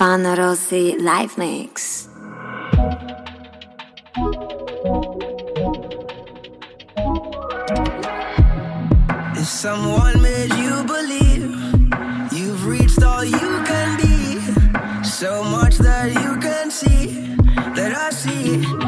Stefano Rossi live mix. If someone made you believe you've reached all you can be, so much that you can see that I see.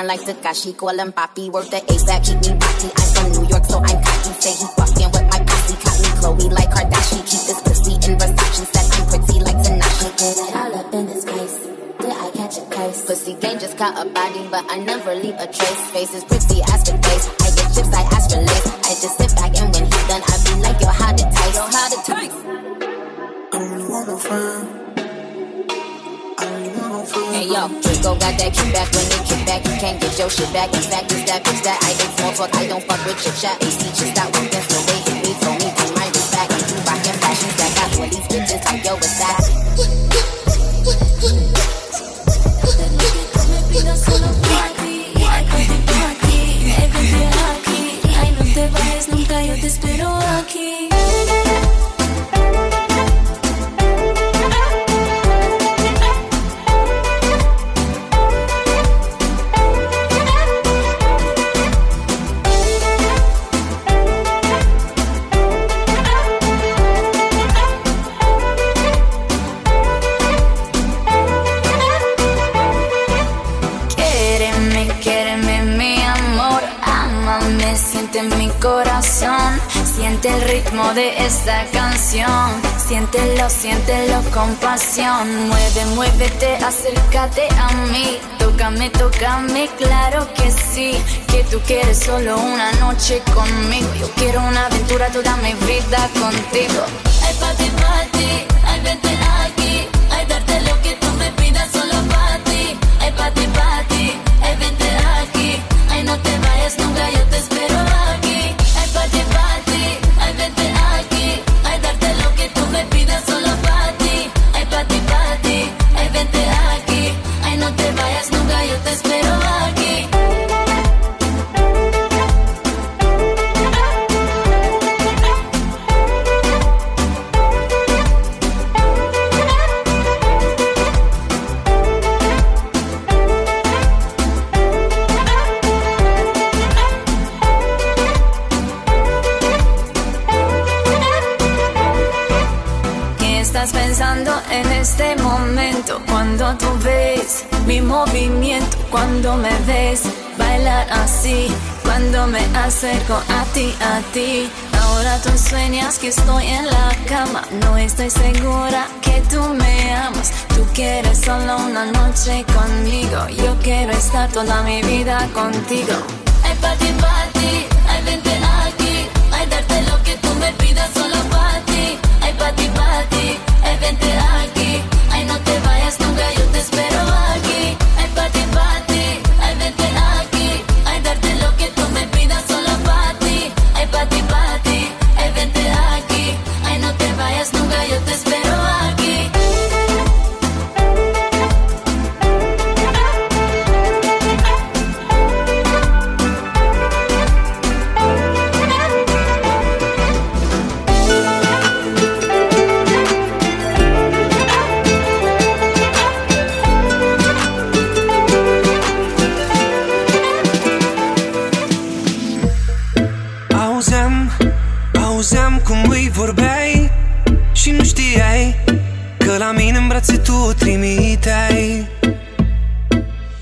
Like Takashi, call him Papi. Work the ASAP, keep me party. I'm from New York, so I'm cocky. Say he fucking with my posse. Caught me Chloe like Kardashian. Keep this pussy in Versace. Said I'm pretty like Tanashi. Did it all up in this place? Did I catch a case? Pussy gang just caught a body, but I never leave a trace. Face is pretty as for days. I get chips, I ask for lace. I just sit back and when he done, I be like, yo, how to taste? Yo, how to taste? I don't really want no friend. Hey yo, Draco got that kickback when they kick back. You can't get your shit back. In fact, it's that bitch that I ain't small talk. I don't fuck with your chat. AC just stop working, so they hit me. Told me to my respect. And you rockin' fashions that got all these bitches like yo, what's that? Ay no te espero aquí. Siente el ritmo de esta canción. Siéntelo, siéntelo con pasión. Mueve, muévete, acércate a mí. Tócame, tócame, claro que sí. Que tú quieres solo una noche conmigo. Yo quiero una aventura toda mi vida contigo. Toda mi vida contigo. Că la mine în brațe tu o trimiteai.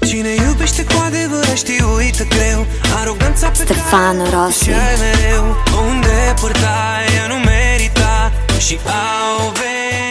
Cine iubește cu adevărat știu, uită greu. Aroganța pe Stefano care Rossi. și mereu. O îndepărta, ea nu merita. Și a venit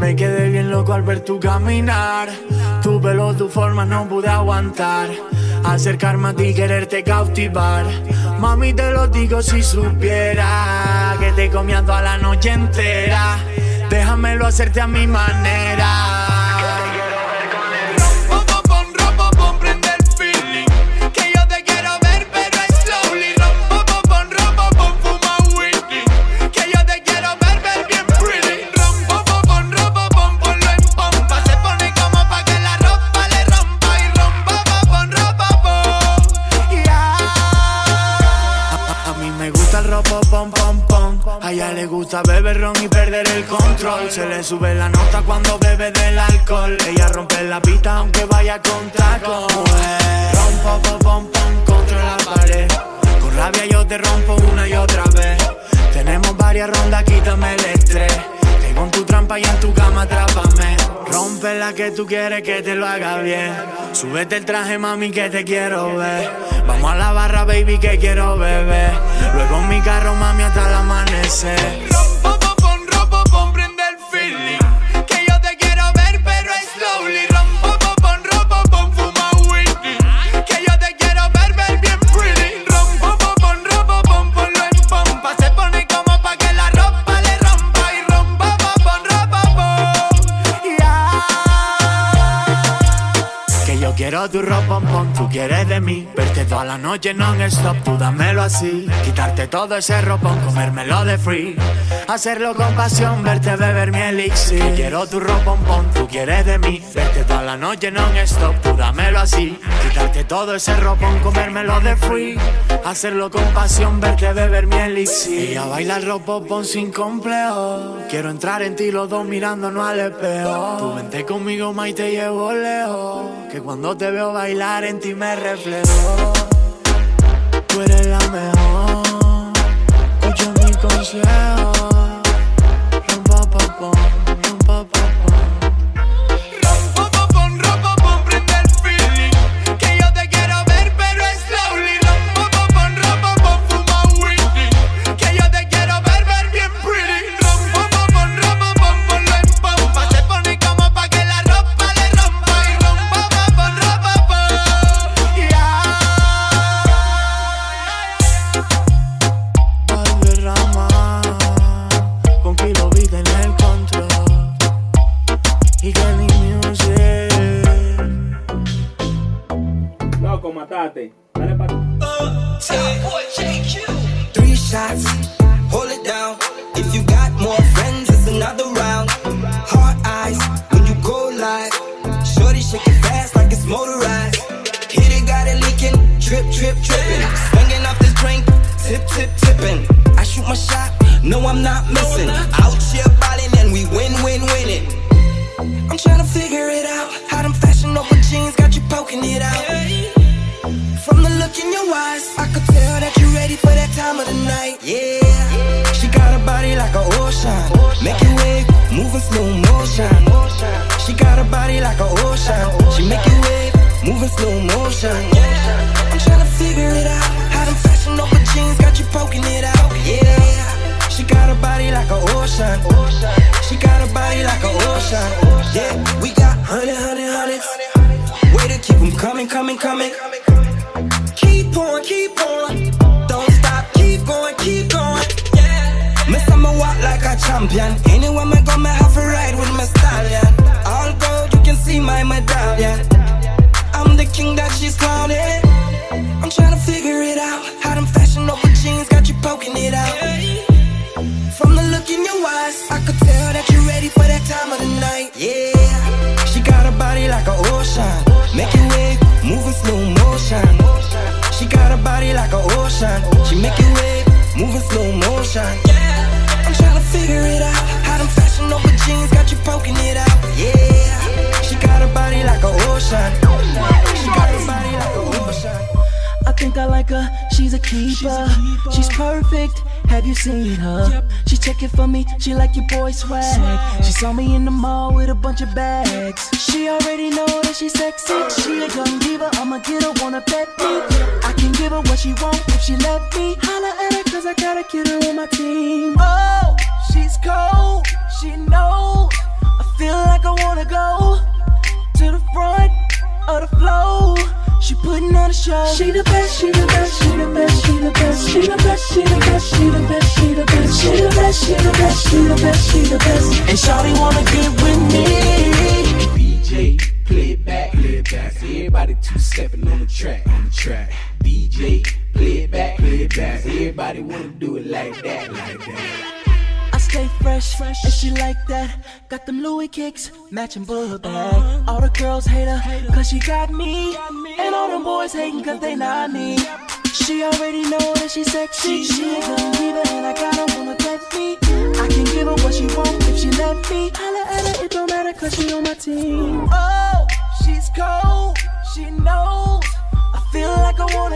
Me quedé bien loco al ver tu caminar. Tu pelo, tu forma no pude aguantar. Acercarme a ti, quererte cautivar. Mami, te lo digo si supiera que te comía toda la noche entera. Déjamelo hacerte a mi manera. Beber ron y perder el control. Se le sube la nota cuando bebe del alcohol. Ella rompe la pista aunque vaya con tacos. Rompo, pom, pom, pom, contra la pared. Con rabia yo te rompo una y otra vez. Tenemos varias rondas, quítame el estrés. Con tu trampa y en tu cama atrápame. Rompe la que tú quieres que te lo haga bien. Súbete el traje, mami, que te quiero ver. Vamos a la barra, baby, que quiero beber. Luego en mi carro, mami, hasta el amanecer. Tu ropa, pon, tú quieres de mí. Verte toda la noche non-stop, tú dámelo así. Quitarte todo ese ropón, comérmelo de free. Hacerlo con pasión, verte beber mi elixir. Quiero tu ropa, pon, tú quieres de mí. Verte toda la noche non-stop, tú dámelo así. Quitarte todo ese ropón, comérmelo de free. Hacerlo con pasión, verte beber mi elixir. Ella baila el pon sin complejo. Quiero entrar en ti los dos mirándonos al espejo. Tú vente conmigo, ma, y te llevo lejos. Que cuando veo bailar en ti me reflejo. Tú eres la mejor, escucha mi consejo.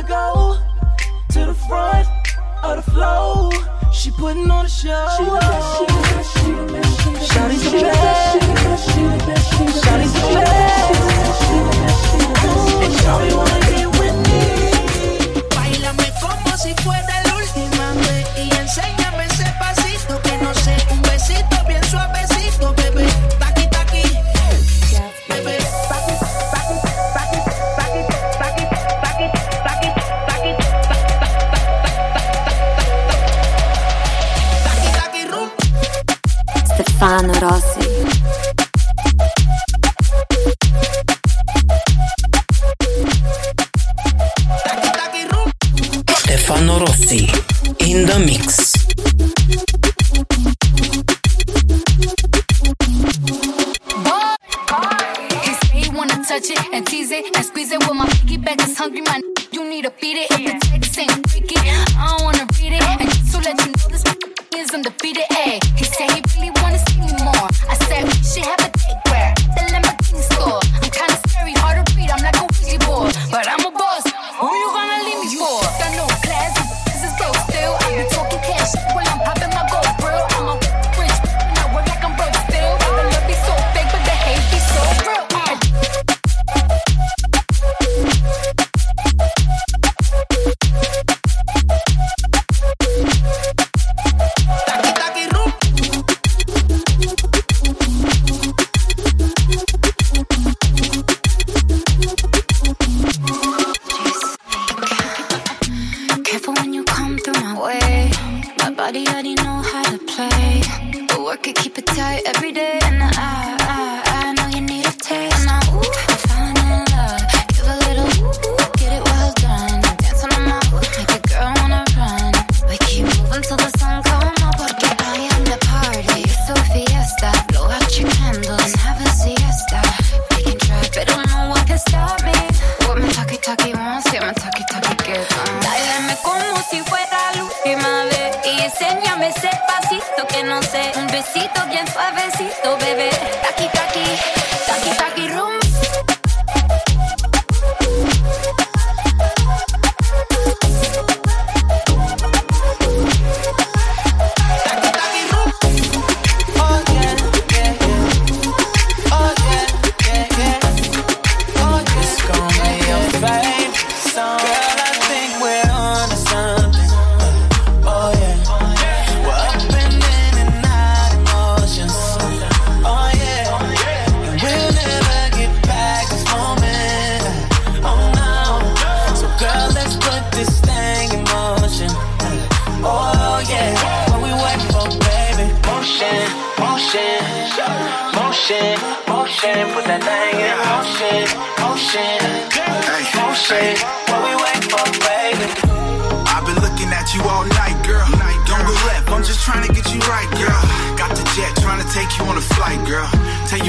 wanna go to the front of the flow. She putting on a show. Shawty's the best. Shawty's the best. She's the best. Shawty the best.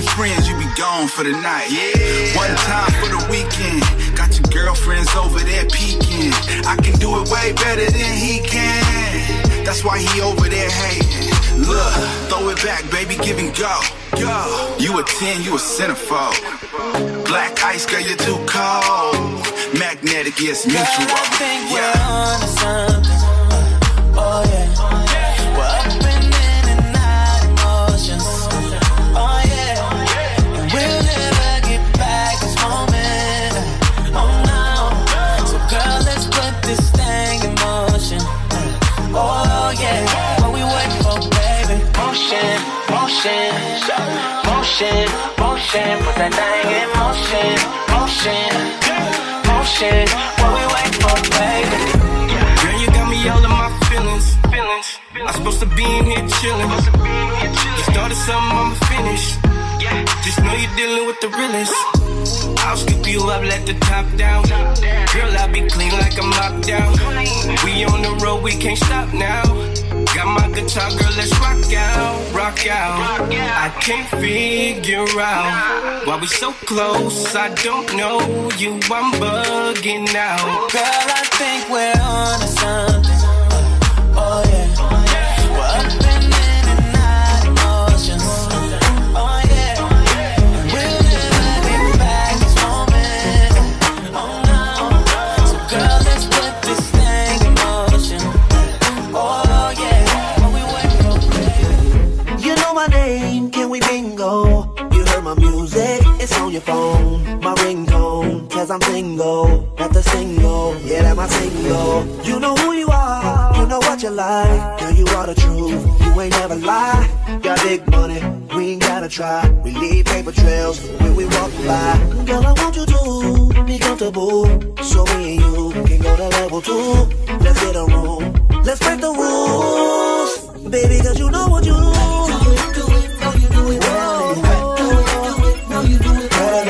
Your friends you be gone for the night. Yeah. One time for the weekend. Got your girlfriends over there peeking. I can do it way better than he can. That's why he over there hating. Look, throw it back, baby, give and go. Go. You a 10, you a centerfold. Black ice, girl, you're too cold. Magnetic, yes, mutual. I think we're on to something. Motion, motion, motion. Put that thing in motion, motion, motion. What we waiting for, baby? Girl, you got me all in my feelings. feelings. I'm supposed to be in here chilling. You started something, I'ma finish. Just know you're dealing with the realest. I'll scoop you up, let the top down. Girl, I'll be clean like I'm locked out. We on the road, we can't stop now. Got my guitar, girl, let's rock out, rock out. I can't figure out why we so close. I don't know you, I'm bugging out. Girl, I think we're on something. Your phone. My ringtone, cause I'm single. Not the single, yeah, that my single. You know who you are, you know what you like. Girl, you are the truth, you ain't never lie. Got big money, we ain't gotta try. We leave paper trails when we walk by. Girl, I want you to be comfortable. So me and you can go to level two. Let's get a room, let's break the rules. Baby, cause you know what you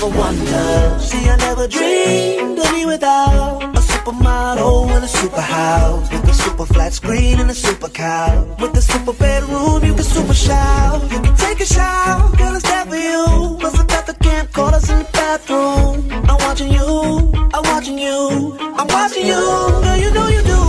of one touch. See, I never dreamed of me without a supermodel in a super house with a super flat screen and a super couch. With a super bedroom, you can super shout. You can take a shower, girl, it's that for you. Must have got the camcorders in the bathroom. I'm watching you, I'm watching you, I'm watching you. Girl, you know you do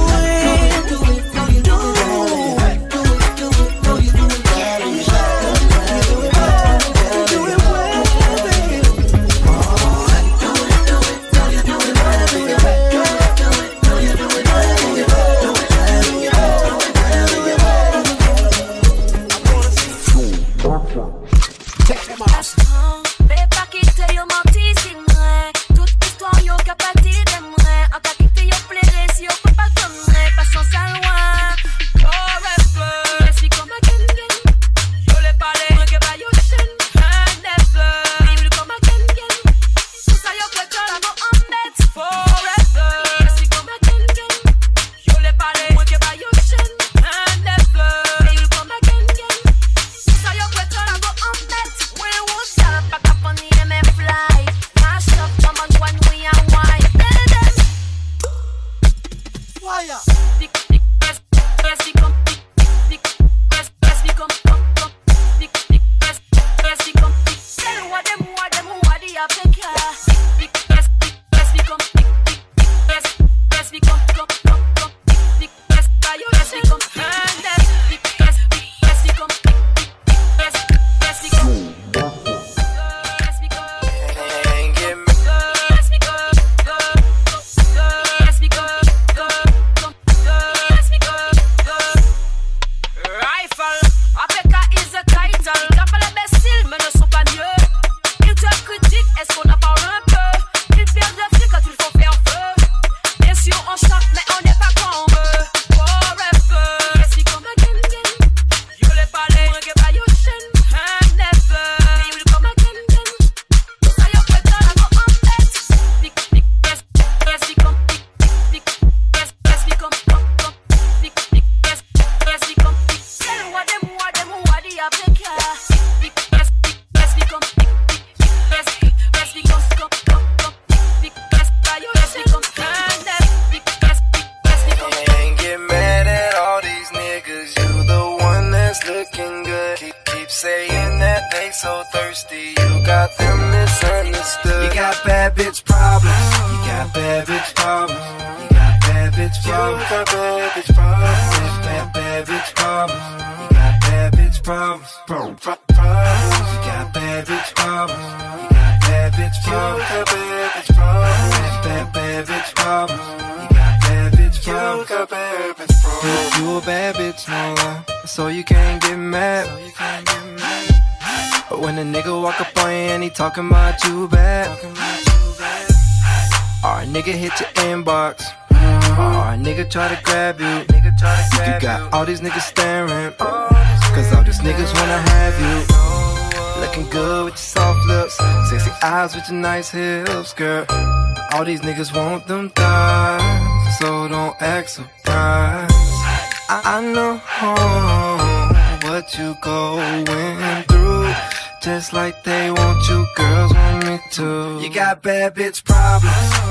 nice girl. All these niggas want them thighs, so don't act surprised. I, I know what you going through, just like they want you. Girls want me too. You got bad bitch problems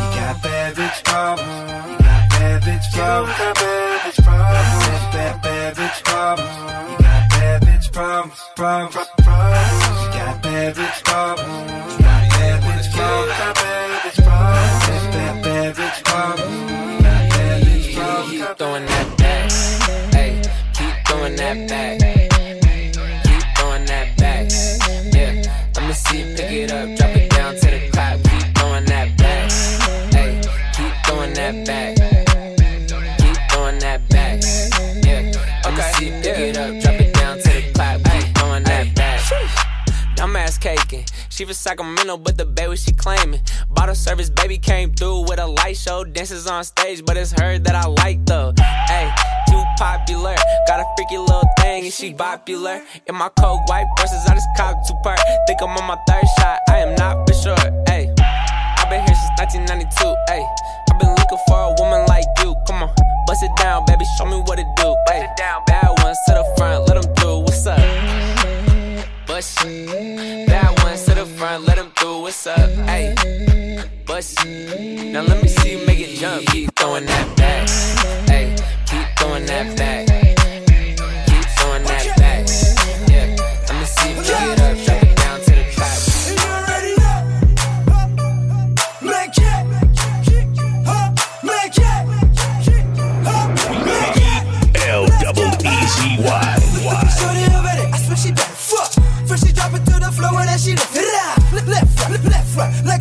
Sacramento, but the baby she claiming. Bottle service, baby came through with a light show. Dances on stage, but it's her that I like though. Hey, too popular. Got a freaky little thing and she popular. In my cold white verses, I just copped two part. Think I'm on my third shot, I am not for sure. Hey, I've been here since 1992. Hey, I've been looking for a woman like you. Come on, bust it down, baby, show me what it do. Hey, bad ones to the front, let them bust Bad ones to the front, let them through, what's up? Hey, bust Now let me see you make it jump. Keep throwing that back. Hey, keep throwing that back. Keep throwing that back. Yeah, let me see you make it up. but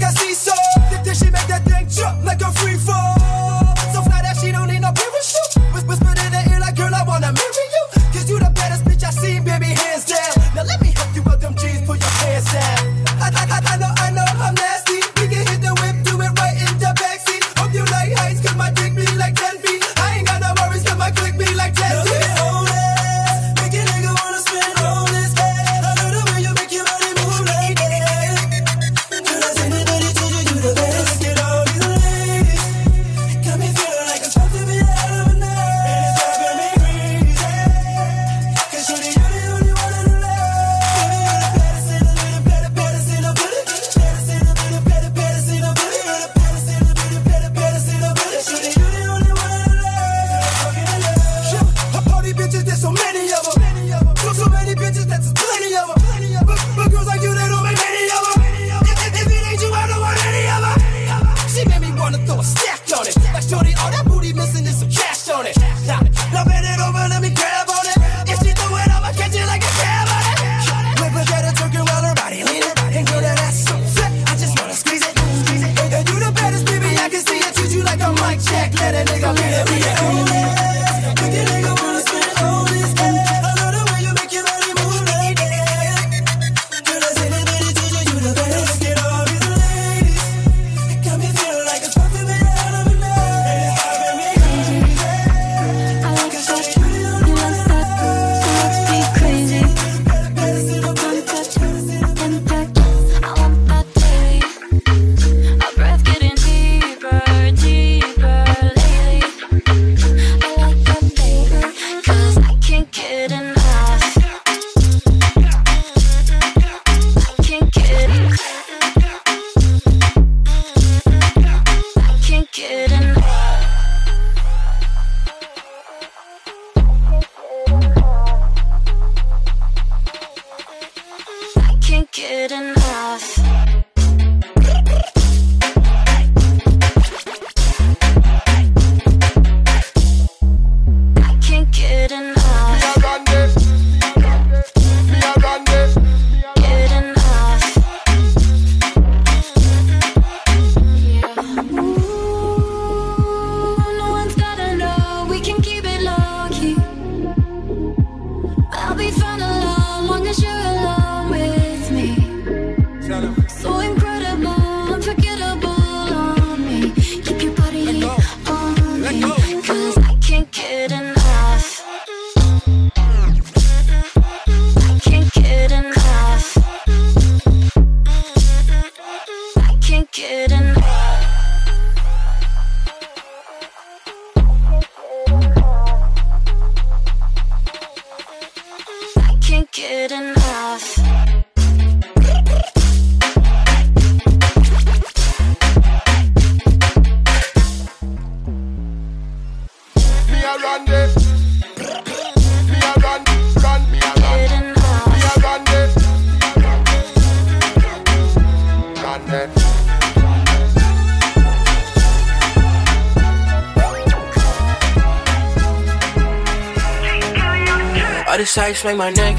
Make my neck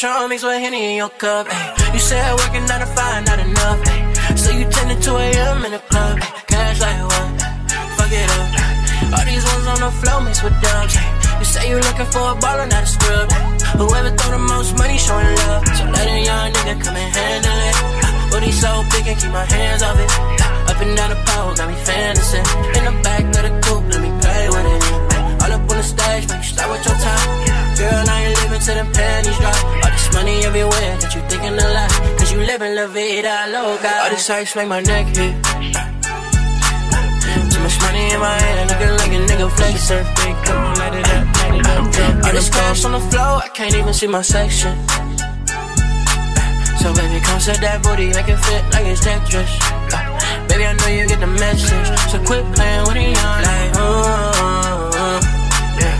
Patron mixed with Henny in your cup. ay. You said working nine to five, not enough. ay. So you 10 to 2 a.m. in the club. ay. Cash like what? Fuck it up. All these ones on the floor mixed with dubs. ay. You say you looking for a baller, not a scrub. Whoever throw the most money showing love. So let a young nigga come and handle it. Booty so big and keep my hands off it. Up and down the pole, got me fantasy. In the back of the coupe, let me play with it. All up on the stage, make you start with your time. Girl, now you living till them panties drop. Money everywhere, that you thinking a lot. Cause you living la vida loca. All this ice make my neck hit. Too much money in my hand, looking like a nigga flexing. Come on, light it up, light it up. All this cash on the floor, I can't even see my section. So baby, come set that booty, make it fit like it's Tetris. Baby, I know you get the message, so quit playing with the young. Like, oh, uh, oh, uh, oh, uh, yeah.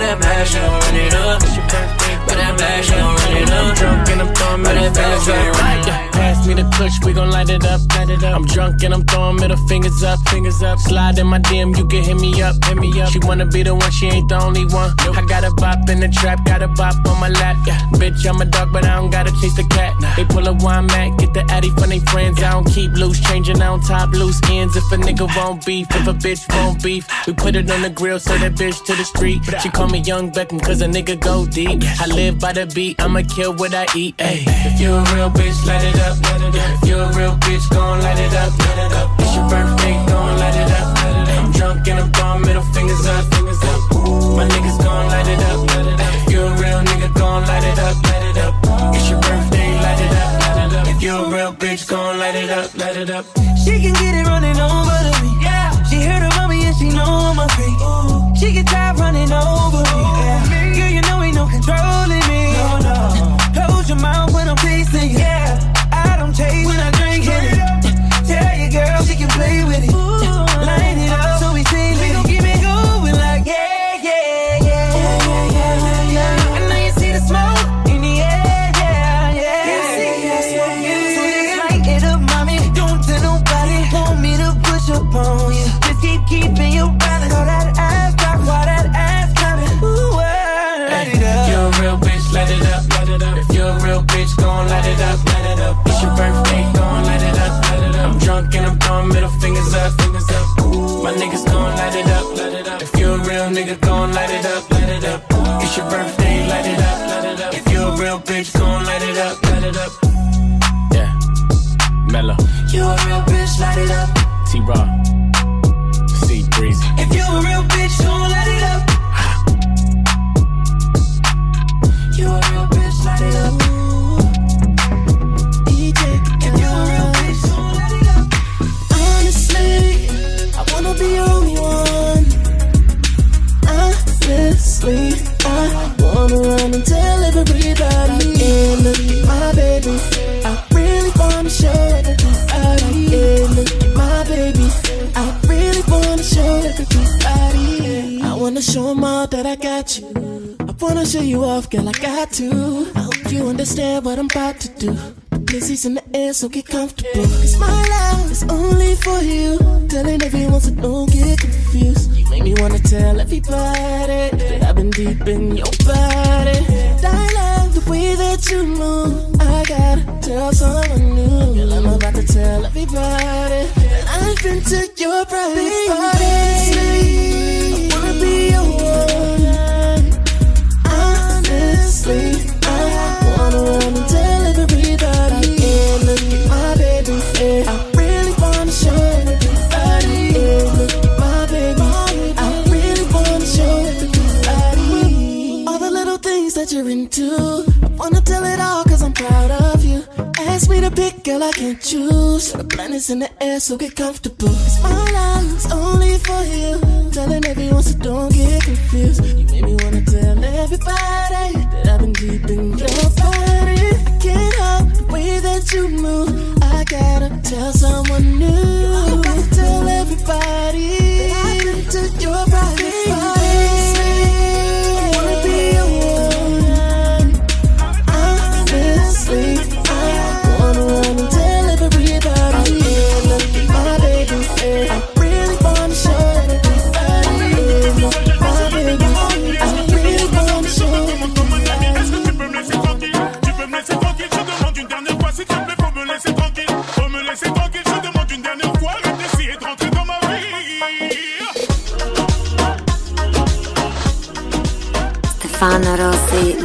That gon' run it up. But that she gon' run it up. drunk and I'm throwing middle fingers up. run it Yeah, up. pass me the push, we gon' light it up, light it up. I'm drunk and I'm throwing middle fingers up, fingers up. Slide in my DM, you can hit me up, hit me up. She wanna be the one, she ain't the only one. I got a bop in the trap, got a bop on my lap. Yeah, bitch, I'm a dog, but I don't gotta chase the cat. They pull a wine mat, get the addy from they friends. I don't keep loose, changing on top loose ends. If a nigga won't beef, if a bitch won't beef, we put it on the grill, so that bitch to the street. She call me Young Beckham, cause a nigga go deep. I live by the beat, I'ma kill what I eat. Ay. If you a real bitch, light it up. If you a real bitch, gon' light it up. Let it up. It's your birthday, gon' light it up. I'm drunk and I'm throwing middle fingers up. My niggas gon' light it up. Light it up. If you a real nigga, gon' light it up. Light it up. It's your birthday, light it up. If you a real bitch, gon' light it up. Light it up. She can get it running over to me. Yeah. She heard about me and she know I'm a freak. She get tired running over me. Your mouth when I'm tasting you. Yeah. I don't chase when I drink it. Tell your girl she can play with it. Gon' light it up. Light it up. It's your birthday, gon' light it up. Light it up. I'm drunk and I'm throwing middle fingers up. Fingers up. My niggas gon' light it up. Light it up. If you a real nigga, gon' light it up. Light it up. It's your birthday, light it up. Light it up. If you a real bitch, gon' light it up. Light it up. Yeah. Mellow. You a real bitch, light it up. T wanna and tell everybody. My baby. I really wanna show everybody. My baby. I really wanna show everybody. I wanna show 'em all that I got you. I wanna show you off, girl, I got to. I hope you understand what I'm about to do. Dizzy's in the air, so get comfortable. Cause my love is only for you. Telling everyone, so don't get confused. You make me wanna tell everybody that I've been deep in your body. I love the way that you move. I gotta tell someone new. Girl, I'm about to tell everybody that I've been to your private party. pick, girl, I can't choose. The planets in the air, so get comfortable. It's my life, it's only for you. Telling everyone, so don't get confused. You made me wanna tell everybody that I've been deep in your body. I can't help the way that you move. I gotta tell someone new.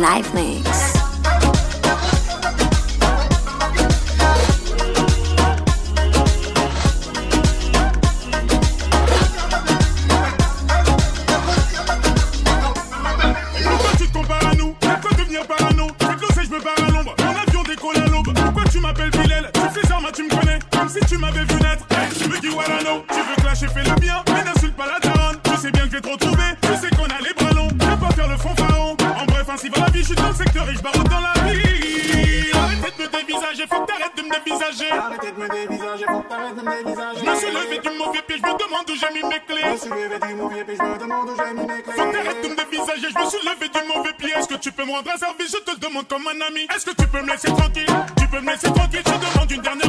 life je te le demande comme un ami. Est-ce que tu peux me laisser tranquille? Tu peux me laisser tranquille, je demande une dernière.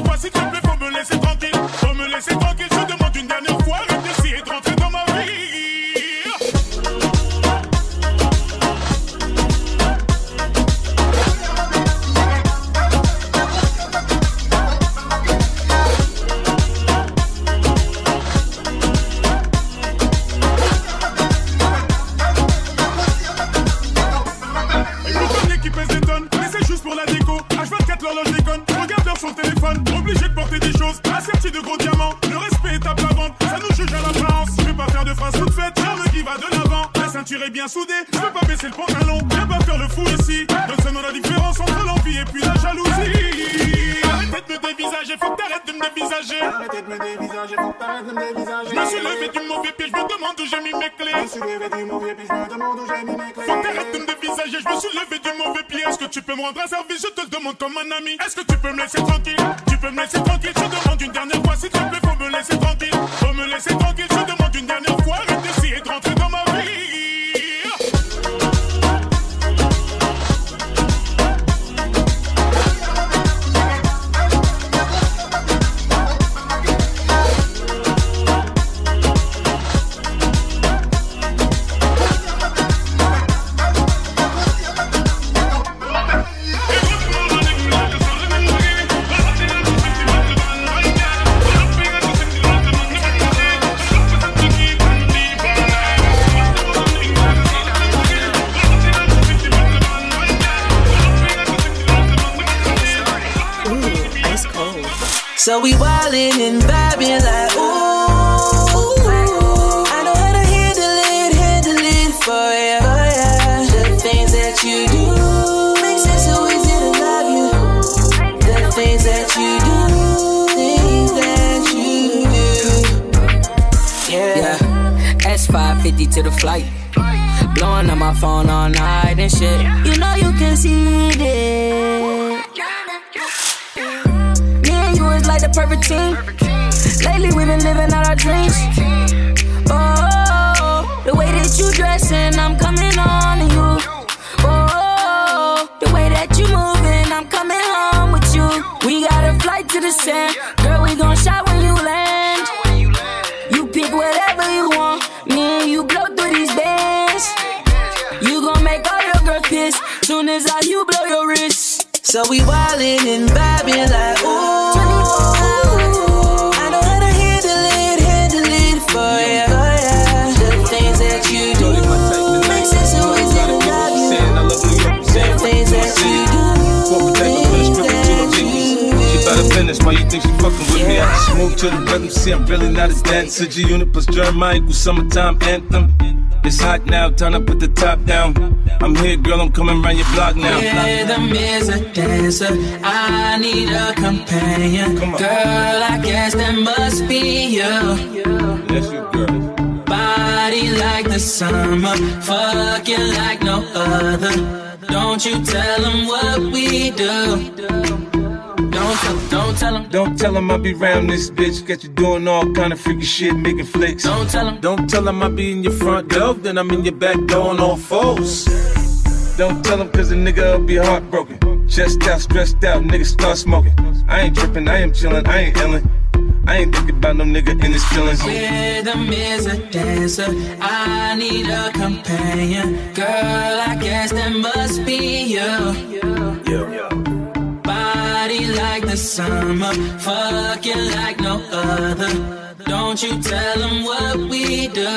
ami Est-ce que tu peux me laisser that you do, things that you do. Yeah. yeah. S550 to the flight. Blowing up my phone all night and shit. You know you can see it. Me and you is like the perfect team. Lately we've been living out our dreams. Oh, the way that you dress and I'm coming on. to the sand. Girl, we gon' shout when you land. You pick whatever you want. Me and you blow through these bands. You gon' make all your girls piss. Soon as I you blow your wrist. So we wildin' and vibin' like ooh. Why you think she fucking with me. I just move to the rhythm, see I'm really not a dancer. G unit plus Jeremih equals summertime anthem. It's hot now, time to put the top down. I'm here, girl, I'm coming around your block now. Rhythm is a dancer. I need a companion. Girl, I guess that must be you. Yes, you girl. Body like the summer, fucking like no other. Don't you tell them what we do. Don't tell, don't tell them. Don't tell him I be round this bitch. Got you doing all kind of freaky shit, making flicks. Don't tell him. Don't tell him I be in your front door, then I'm in your back door on all fours. Don't tell him cause the nigga will be heartbroken. Chest out, stressed out, nigga start smoking. I ain't tripping, I am chilling, I ain't illin'. I ain't thinking about no nigga in his feelings. Rhythm is a dancer. I need a companion. Girl, I guess that must be you. Body like the summer, fucking like no other. Don't you tell them what we do.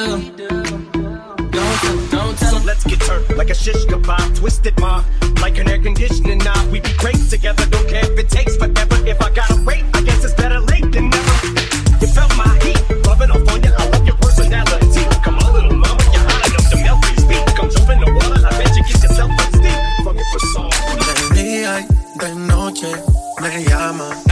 Don't tell, don't tell So let's get turned like a shish kebab, twisted ma, like an air conditioning knob. We be great together, don't care if it takes forever. If I gotta wait, I guess it's better late than never. You felt my heat, rubbing off on you. I love your personality. Come on, little mama, you're hot enough to melt these feet. Come jump in the water, I bet you get yourself a steep. Fuck it for song. De día y de noche me llama. Que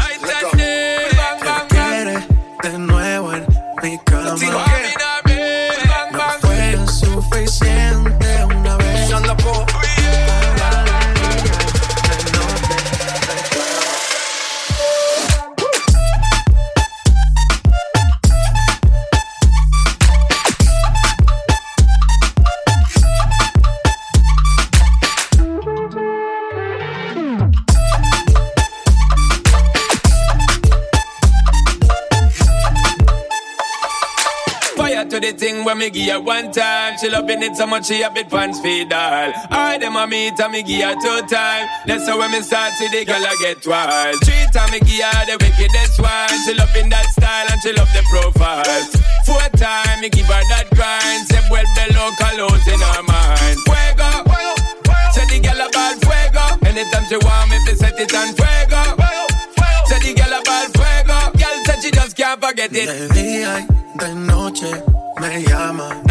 when me give her one time. She loving it so much she a bit pants feed all. I them a meet and me give her two time. That's how when me start see the girl I get wild. Three time me give her the wickedest one. She loving that style and she love the profile. Four time me give her that grind. Say well below colors in her mind. Fuego, say the girl about fuego. Anytime she want me, fi set it on fuego. Say the girl about fuego. Girl said she just can't forget it. De día y de noche me llama.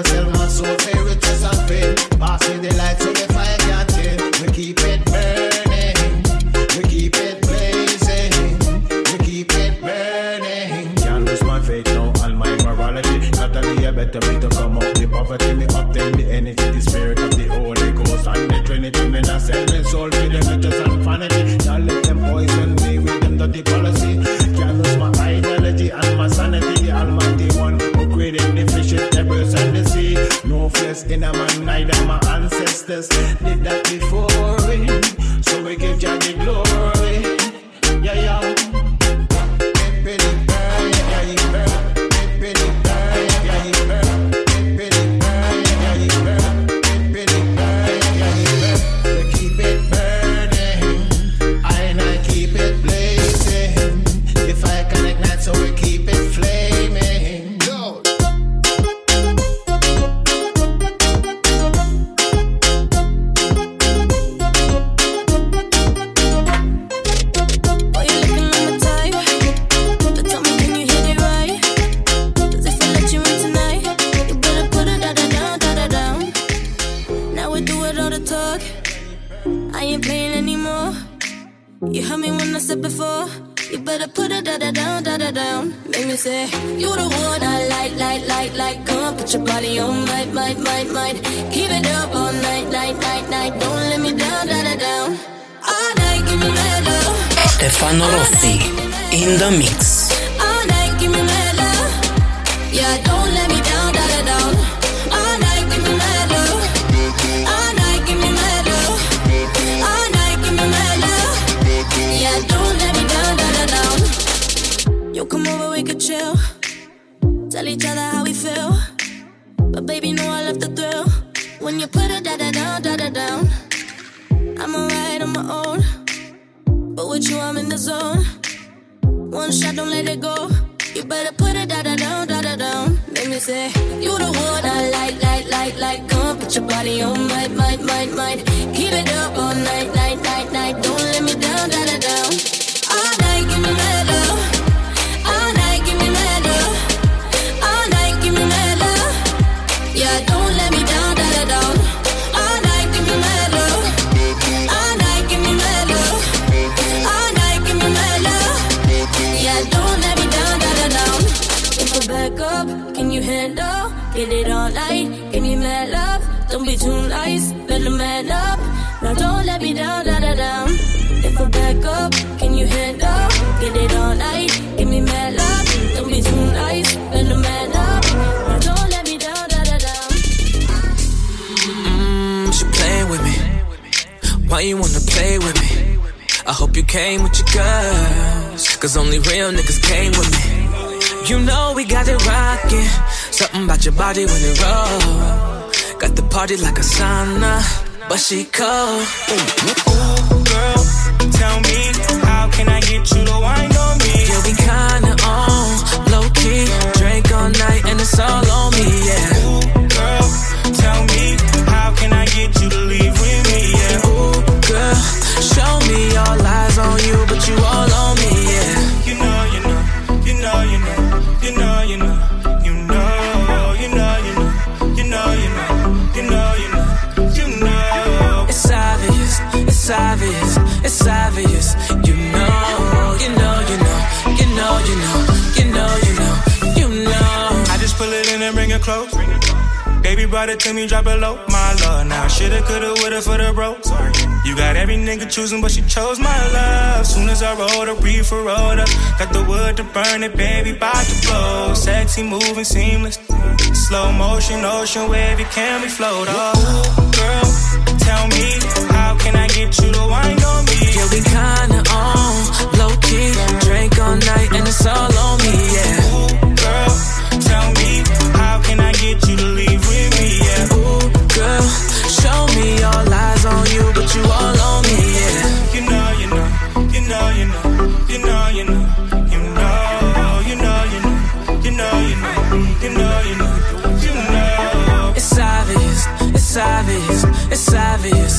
yourself it to me, drop it low. My love, now shoulda, coulda, woulda for the bro. You got every nigga choosing, but she chose my love. Soon as I rolled a reefer, rolled up. Got the wood to burn it, baby, bout to blow. Sexy, moving, seamless. Slow motion, ocean wave, can we float off? Ooh, girl, tell me, how can I get you to wind on me? Yeah, we kinda on, low key. Drink all night and it's all on me, yeah. Ooh, girl, tell me, how can I get you to see all eyes on you, but you all on me, yeah. You know, you know, you know, you know, you know, you know, you know, you know, you know, you know, you know. It's obvious, it's obvious, it's obvious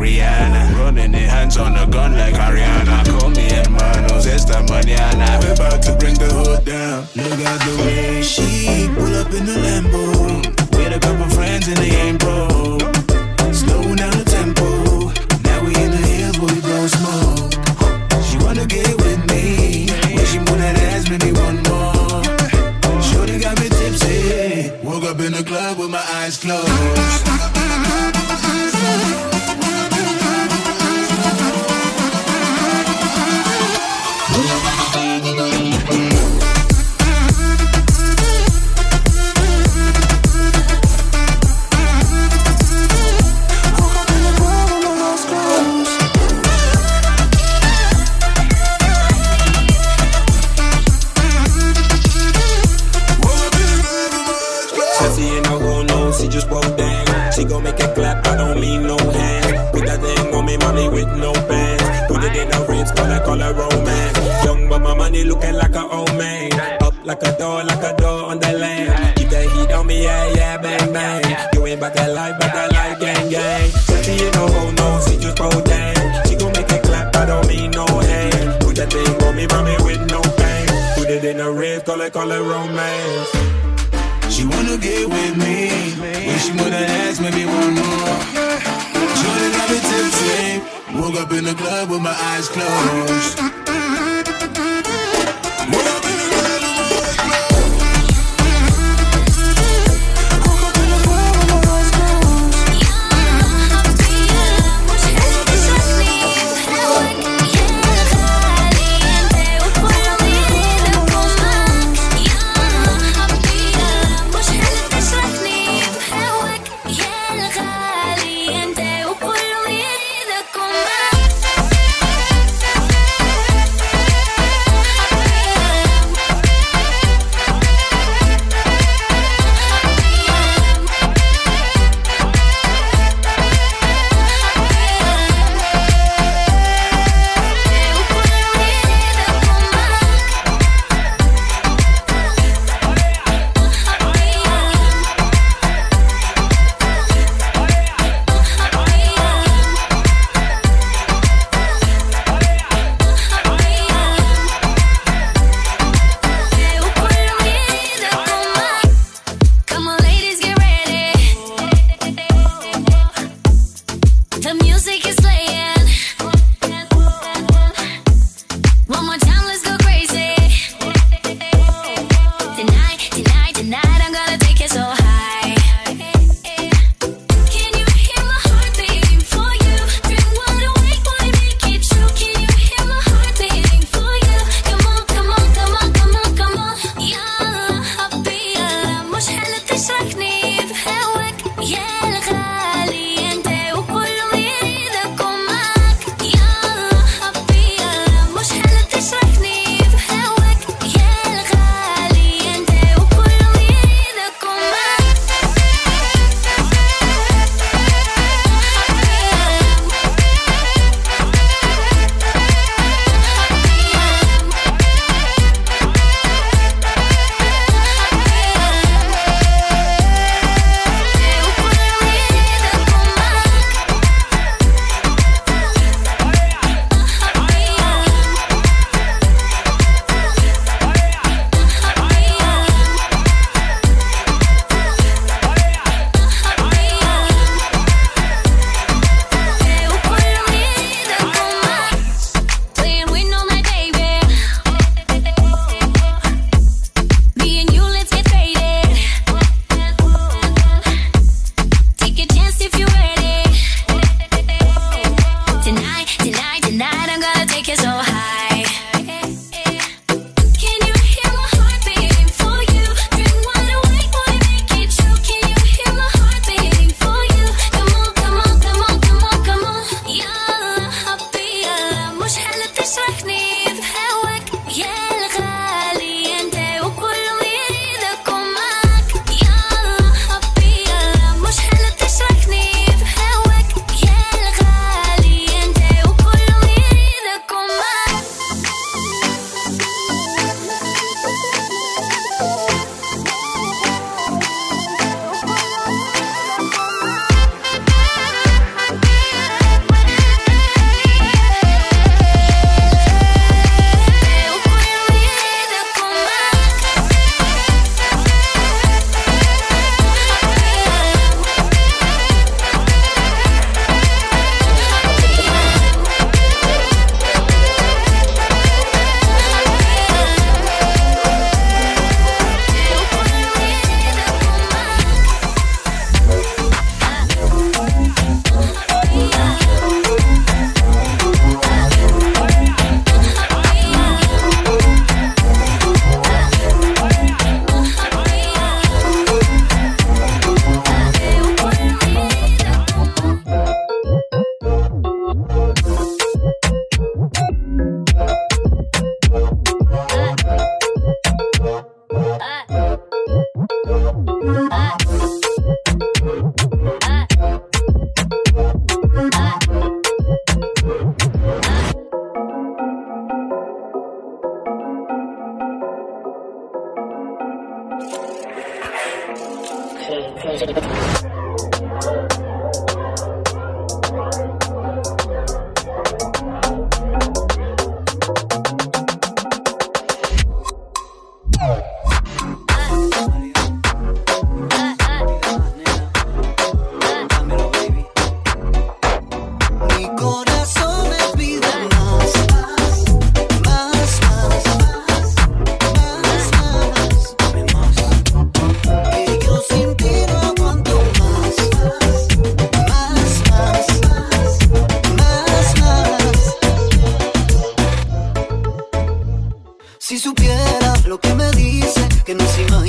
Rihanna. Running their hands on a gun like Ariana. Call me hermanos esta mañana. We're about to bring the hood down. Look at the way she pull up in the Lambo. With a couple friends and they ain't broke. Que no se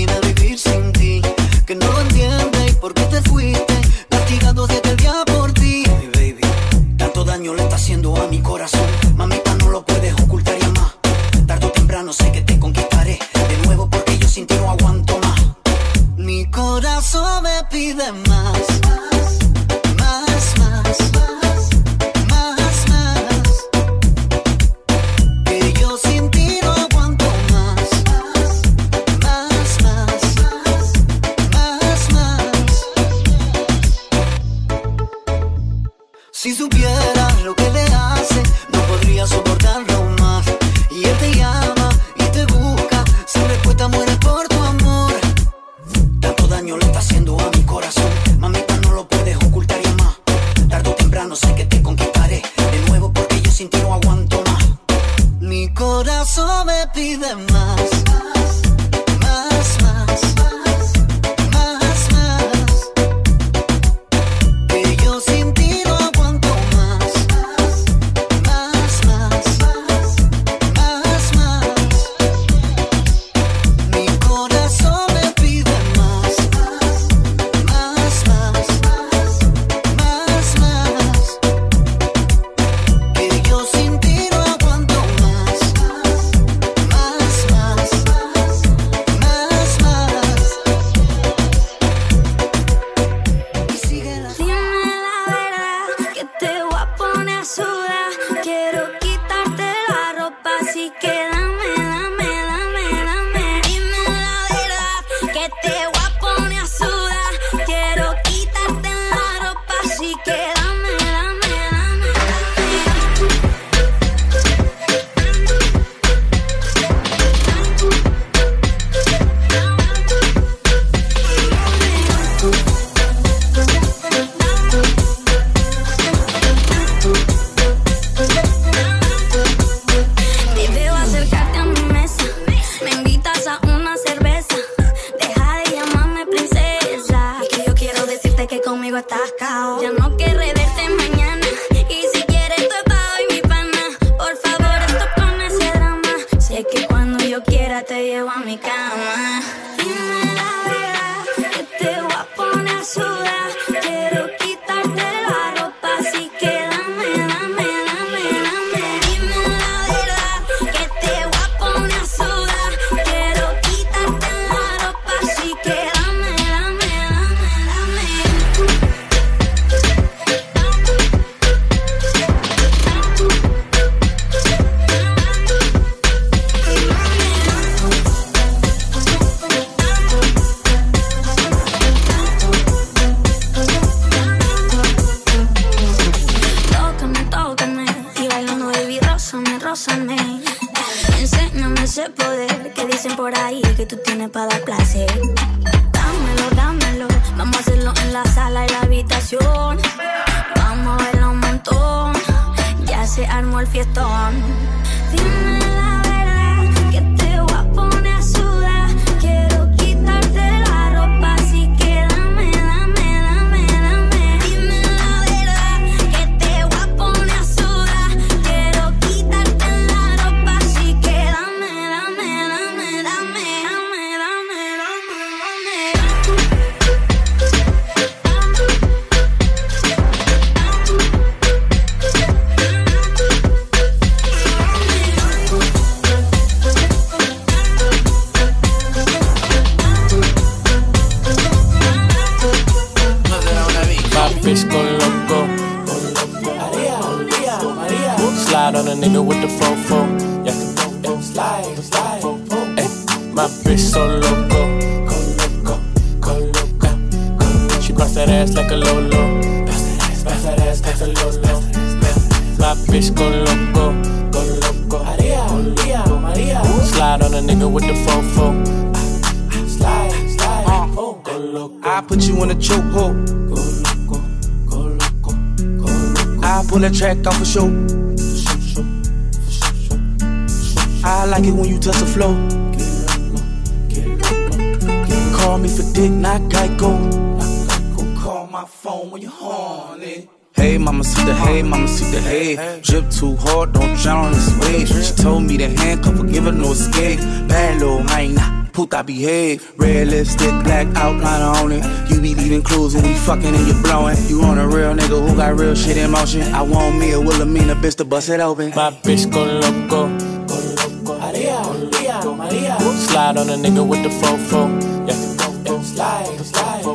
lipstick, black outline on it. You be leaving clues when we fucking and you blowing. You on a real nigga who got real shit in motion. I want me a Wilhelmina bitch to bust it open. My bitch go loco. Go loco. Maria, Maria, Maria. Slide on a nigga with the fofo. Yeah. yeah. Slide, slide.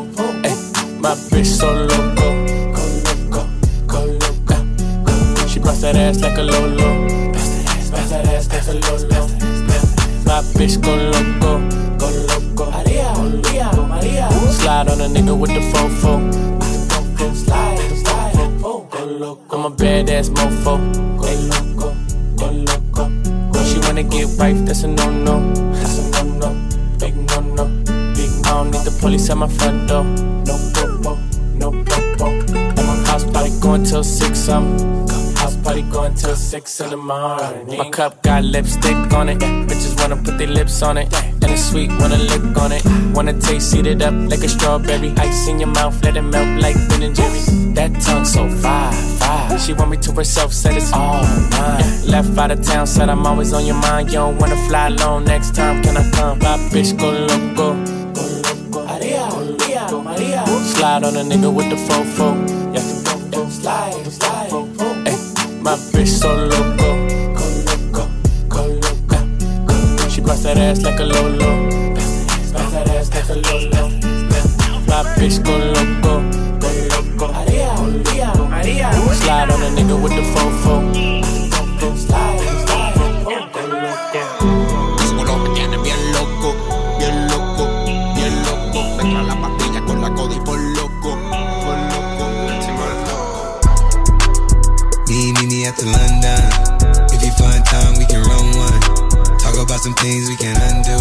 Ay, my bitch so loco. Go loco, go loco. She bust that ass like a lolo. Bust that ass like a lolo. My bitch go loco, nigga with the fofo. I'm a badass mofo. Go loco, go loco. When she wanna get wife, that's a no no. That's a no no. Big no no. Big I don't need the police at my front door. No popo, no popo. And my house party going till six. Um, house party going till six in the morning. My cup got lipstick on it. Bitches wanna put their lips on it. Sweet, wanna lick on it. Wanna taste, it up like a strawberry. Ice in your mouth, let it melt like Ben and Jerry's. That tongue so fire, fire. She want me to herself, said it's all mine. Left out of town, said I'm always on your mind. You don't wanna fly alone next time, can I come? My bitch go loco. Slide on a nigga with the fofo. Yeah, slide, slide. My bitch so loco. The London. If you find time, we can run one. Talk about some things we can undo.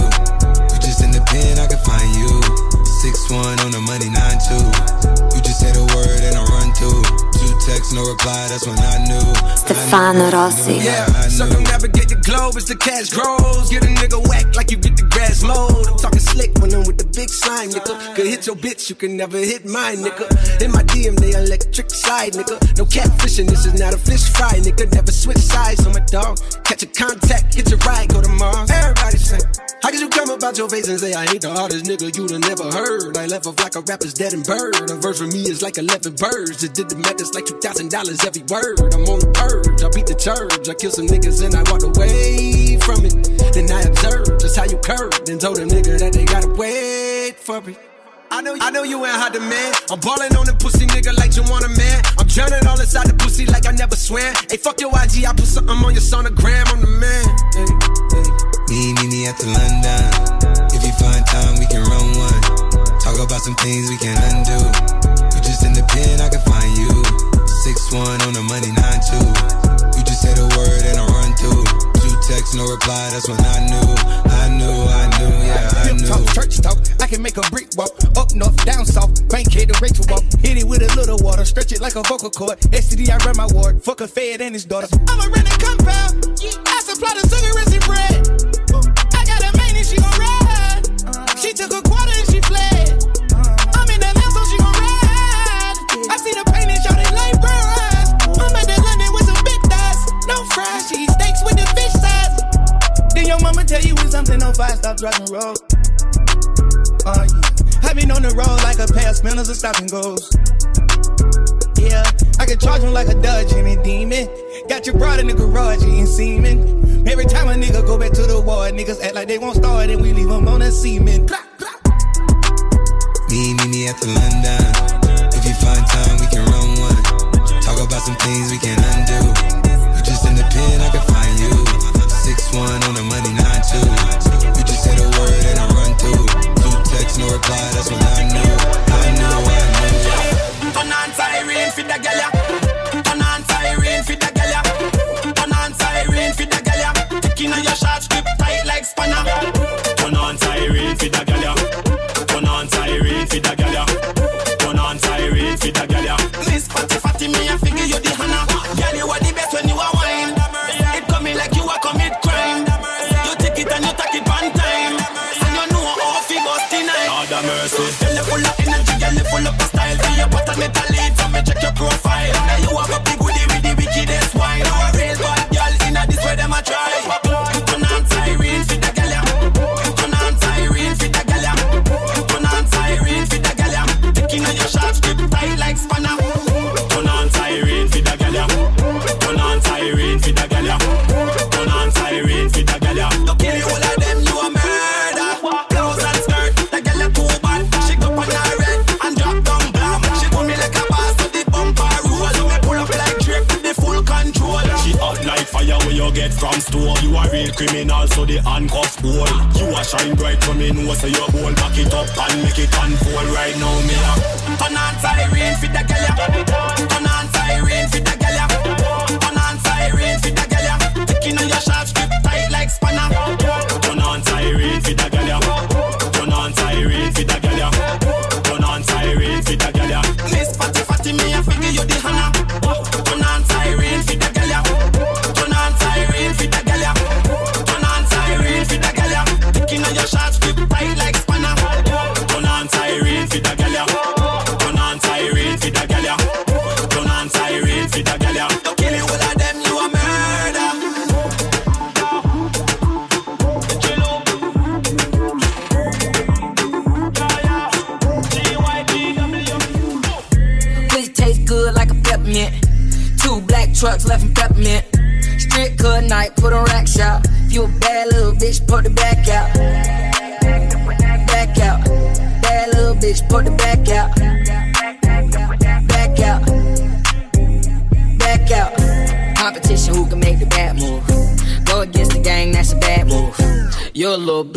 You just in the pen, I can find you. Six one on the money, nine two. You just say the word and I run two. Two texts, no reply. That's when I knew. Stefano Rossi. Yeah, circumnavigate the globe as the cash grows. Get a nigga whack like you get the grass mowed. I'm talking slick when I'm with the big slime, nigga. Could hit your bitch, you can never hit mine, nigga. In my DM, they electric slide, nigga. No catfishing, this is not a fish fry, nigga. Never switch sides on my dog. Catch a contact, hit your ride, go to Mars. Everybody say, How could you come about your face and say I ain't the hardest nigga you'd have never heard? I left off like a rapper's dead and bird. A verse for me is like 11 birds. Just did the math, it's like $2,000 every word. I'm on the purge, I beat the church. I kill some niggas and I walked away from it. Then I observed just how you curved and told a nigga that they gotta wait for it. I know, I know you ain't hot man. I'm ballin' on the pussy nigga like you want a man. I'm drowning all inside the pussy like I never swam. Hey, fuck your IG, I put something on your sonogram. I'm the man. Me, me, me at the London. If you find time, we can run one. Talk about some things we can undo. You just in the pen, I can find you. Six one on the money, nine two. You just say the word and I run two. Two texts, no reply. That's when I knew, I knew, I knew, yeah, I Hip talk, knew. church talk. I can make a brick walk. Up north, down south. Bank head to Rachel walk. Hit it with a little water. Stretch it like a vocal cord. STD, I ran my ward. Fuck a fed and his daughter. I'm a rented compound. I supply the sugar and bread. I got a main and she gon' ride. She took a quarter and she fled. Then your mama tell you when something on fire, stop driving road. Uh, yeah. I been on the road like a pair of spinners and stop and goes. Yeah, I can charge him like a Dodge and demon. Got your broad in the garage eating semen. Every time a nigga go back to the ward, niggas act like they won't start and we leave them on a semen. Me, me, me the London. If you find time, we can run one. Talk about some things we can undo. You just in the pen, I can you one on the money, nine two. You just said a word and I run through. Two texts, no reply, that's what I knew. I knew, I knew. Turn on siren for the girl, yeah. Turn on siren for the girl. Turn on siren for the girl. Taking on your shots, grip tight like spanner. Turn on siren for the girl. Turn on siren for the girl. Turn on siren for the girl. Miss Fatty Fatty, me from store. You a real criminal, so the handcuffs hold. You a shine bright for me, know so you hold back it up and make it unfold right now, me a. Turn on siren for the ya. Turn on siren for the ya. Turn on siren for the ya. Taking on your shots,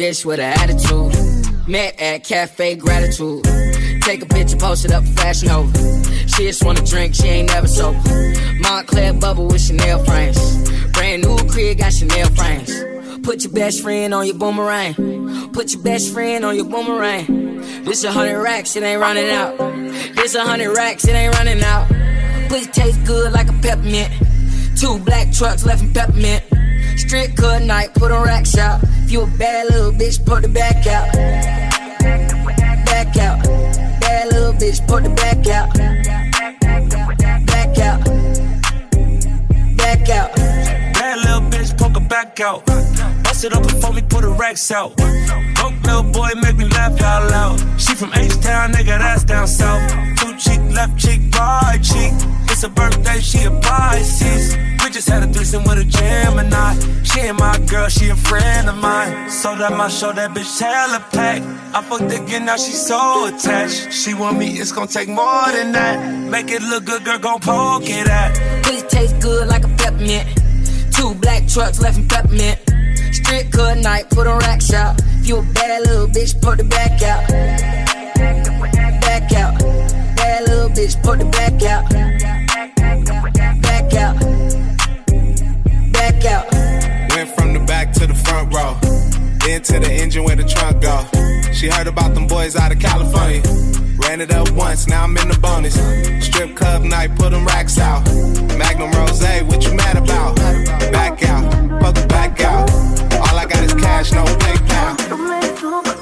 bitch with an attitude. Met at Cafe Gratitude. Take a picture, post it up Fashion Nova. She just wanna drink, she ain't never sober. Moncler bubble with Chanel frames. Brand new crib, got Chanel frames. Put your best friend on your boomerang. Put your best friend on your boomerang. This a hundred racks, it ain't running out. This a hundred racks, it ain't running out. Pussy taste good like a peppermint. Two black trucks left in peppermint. Strip cut night, put on rack shop. If you a bad little bitch, put the back out. Back out. Bad little bitch, put the back out. Back out. Back out. Bad little bitch, poke her back out. Bust it up before we put the racks out. Broke little boy, make me laugh out loud. She from H-Town, nigga, that's down south. Two cheek, left cheek, right cheek. It's a birthday, she a Pisces. We just had a threesome with a Gemini. She ain't my girl, she a friend of mine. So that my show, that bitch hella packed. I fucked again, now she so attached. She want me, it's gonna take more than that. Make it look good, girl, gon' poke it at. Pussy taste good like a peppermint. Two black trucks left in peppermint. Strip cut night, put on rack shop. If you a bad little bitch, put the back out. Back out. Bad little bitch, put the back out. Back out. Back out. Went from the back to the front row. Then to the engine where the trunk go. She heard about them boys out of California. Ran it up once, now I'm in the bonus. Strip club night, put them racks out. Magnum Rose, what you mad about? Back out, fuck back out. All I got is cash, no PayPal.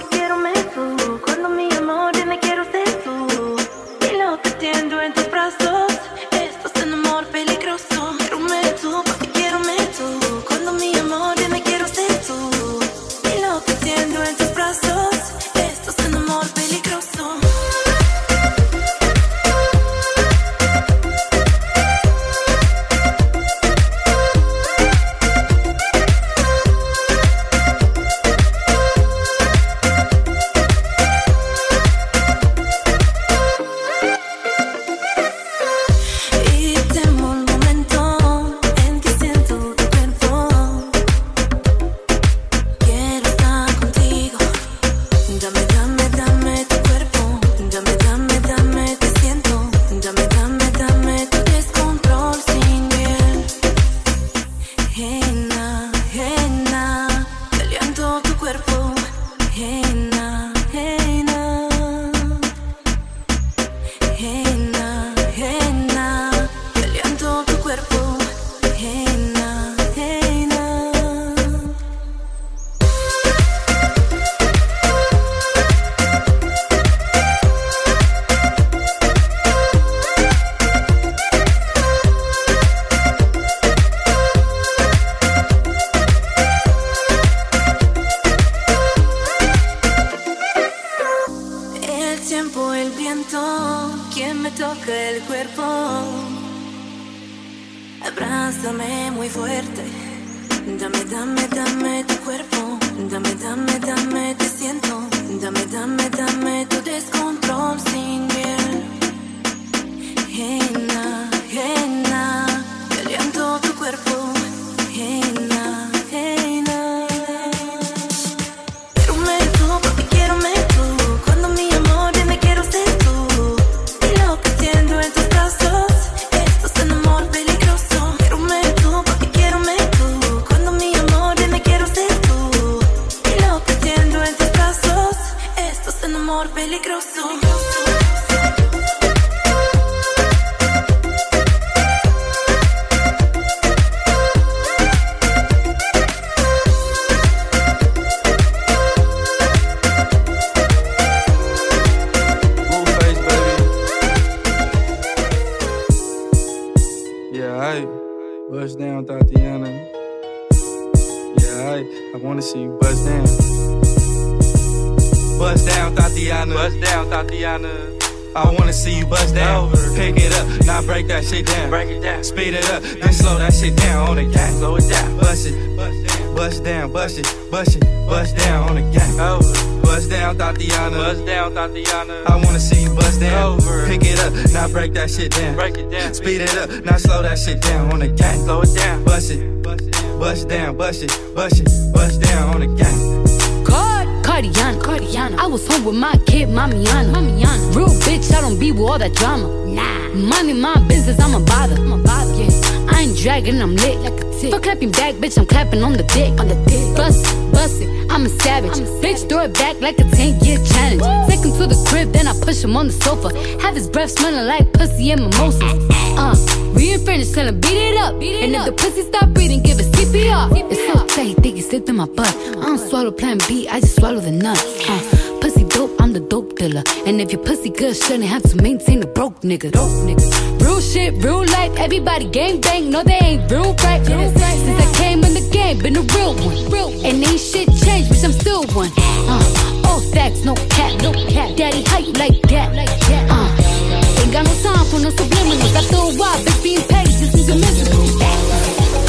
plan B, I just swallow the nuts. Uh, pussy dope, I'm the dope dealer. And if your pussy good, shouldn't have to maintain a broke nigga. Dope nigga. Real shit, real life, everybody gang bang. No, they ain't real right. Right. Since I came in the game, been a real one. Real. And ain't shit changed, bitch, I'm still one. Uh, all facts, no cap, no cap. Daddy, hype like that? Like that. Uh, ain't got no time for no subliminals. I throw a wild, bitch, being paid, just need to miserable.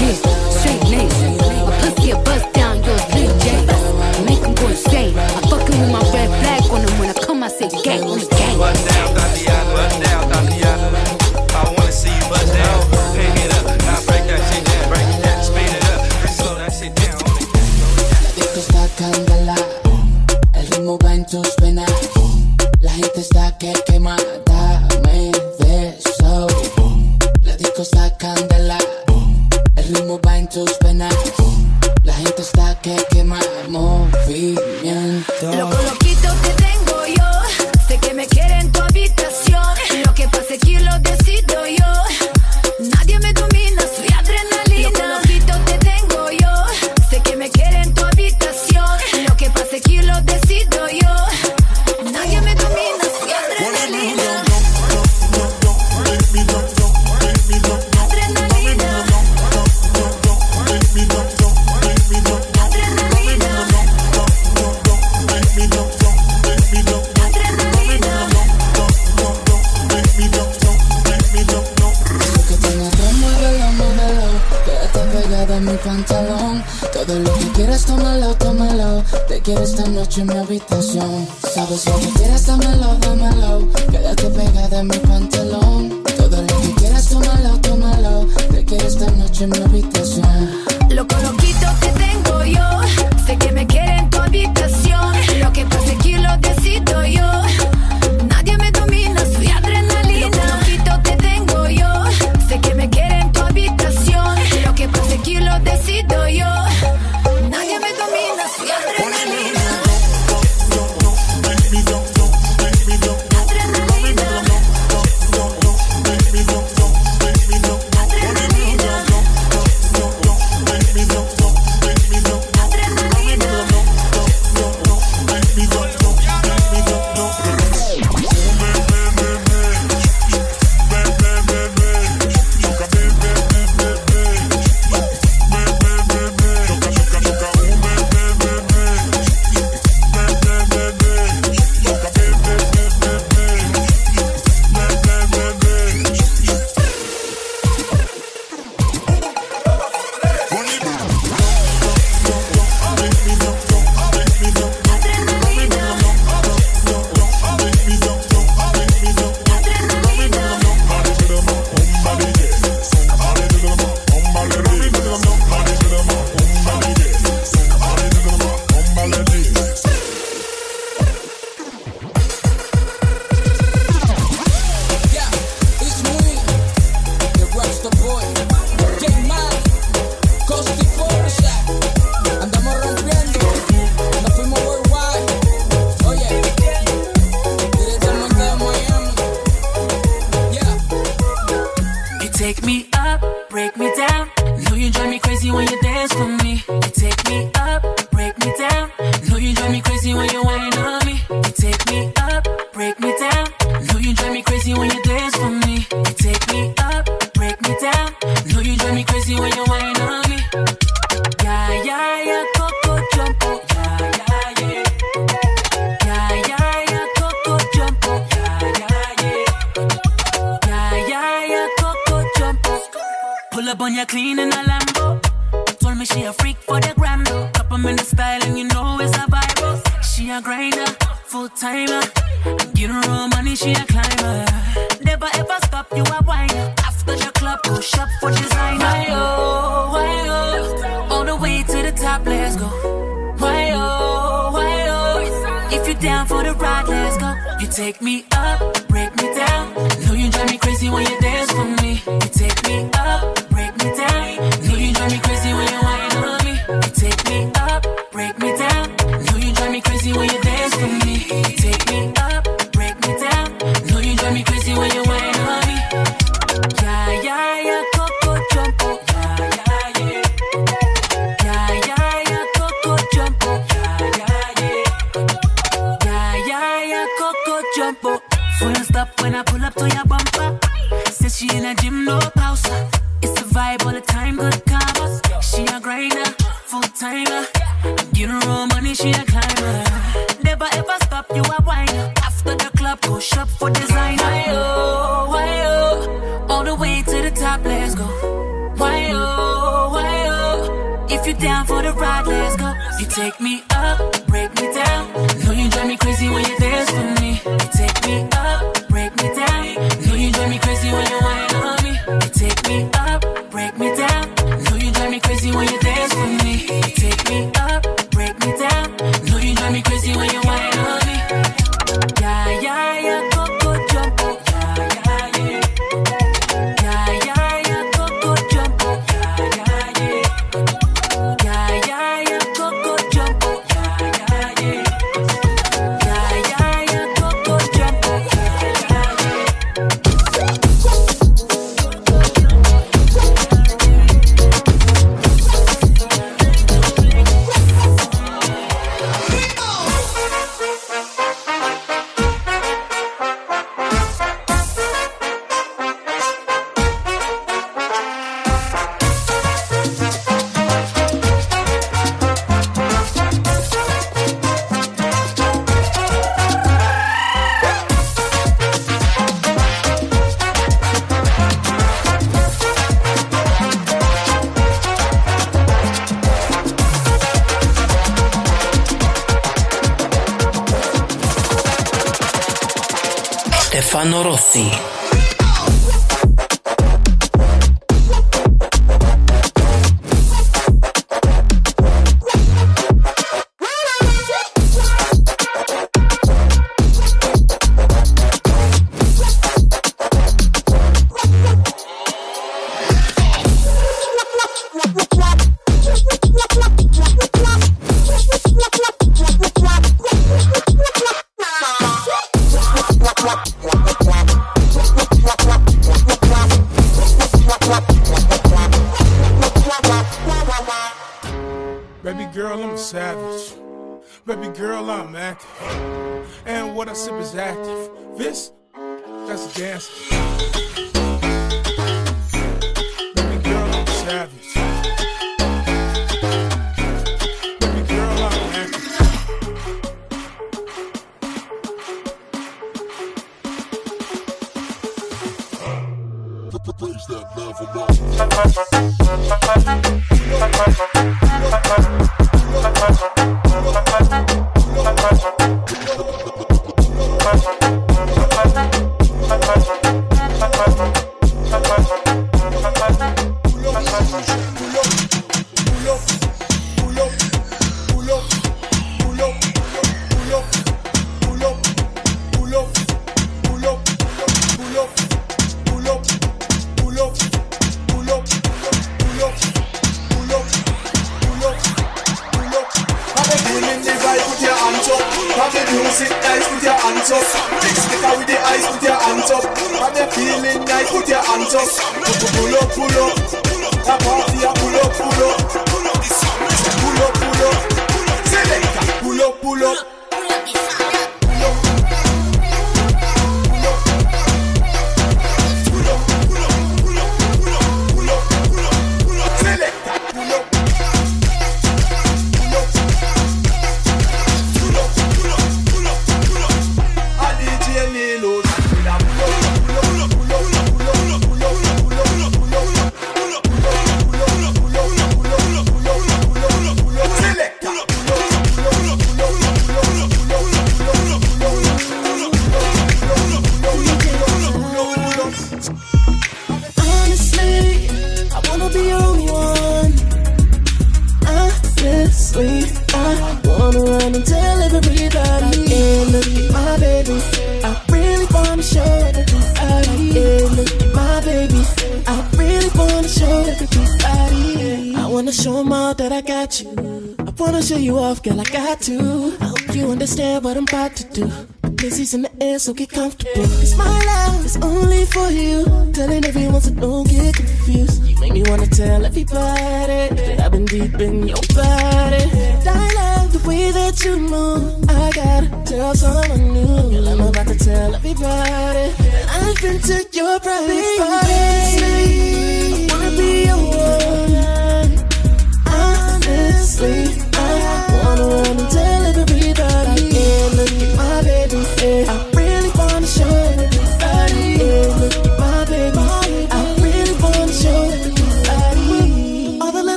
Yeah, straight niggas. My pussy a bust. my red flag on him when I come, I say, gang on the gang.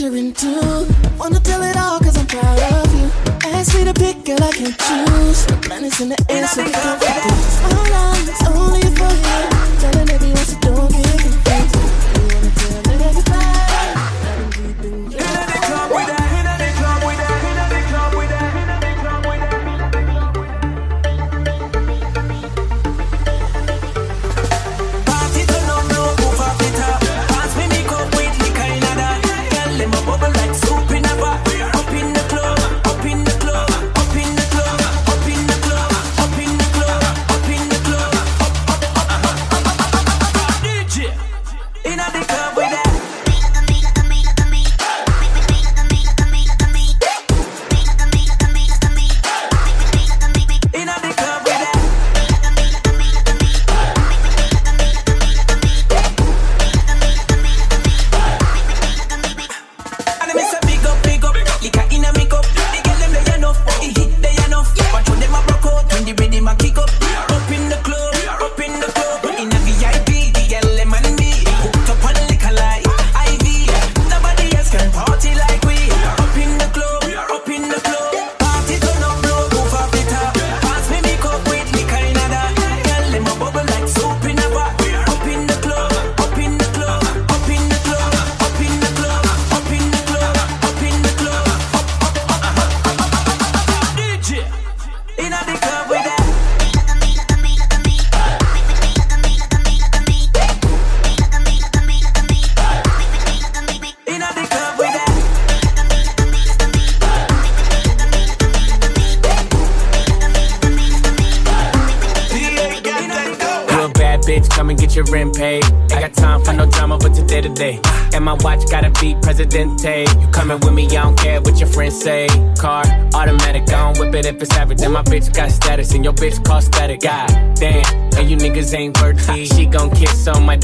You're into. Wanna tell it all cause I'm proud of you. Ask me to pick, girl, I can't choose. The planets in the air, so. My love is only for you.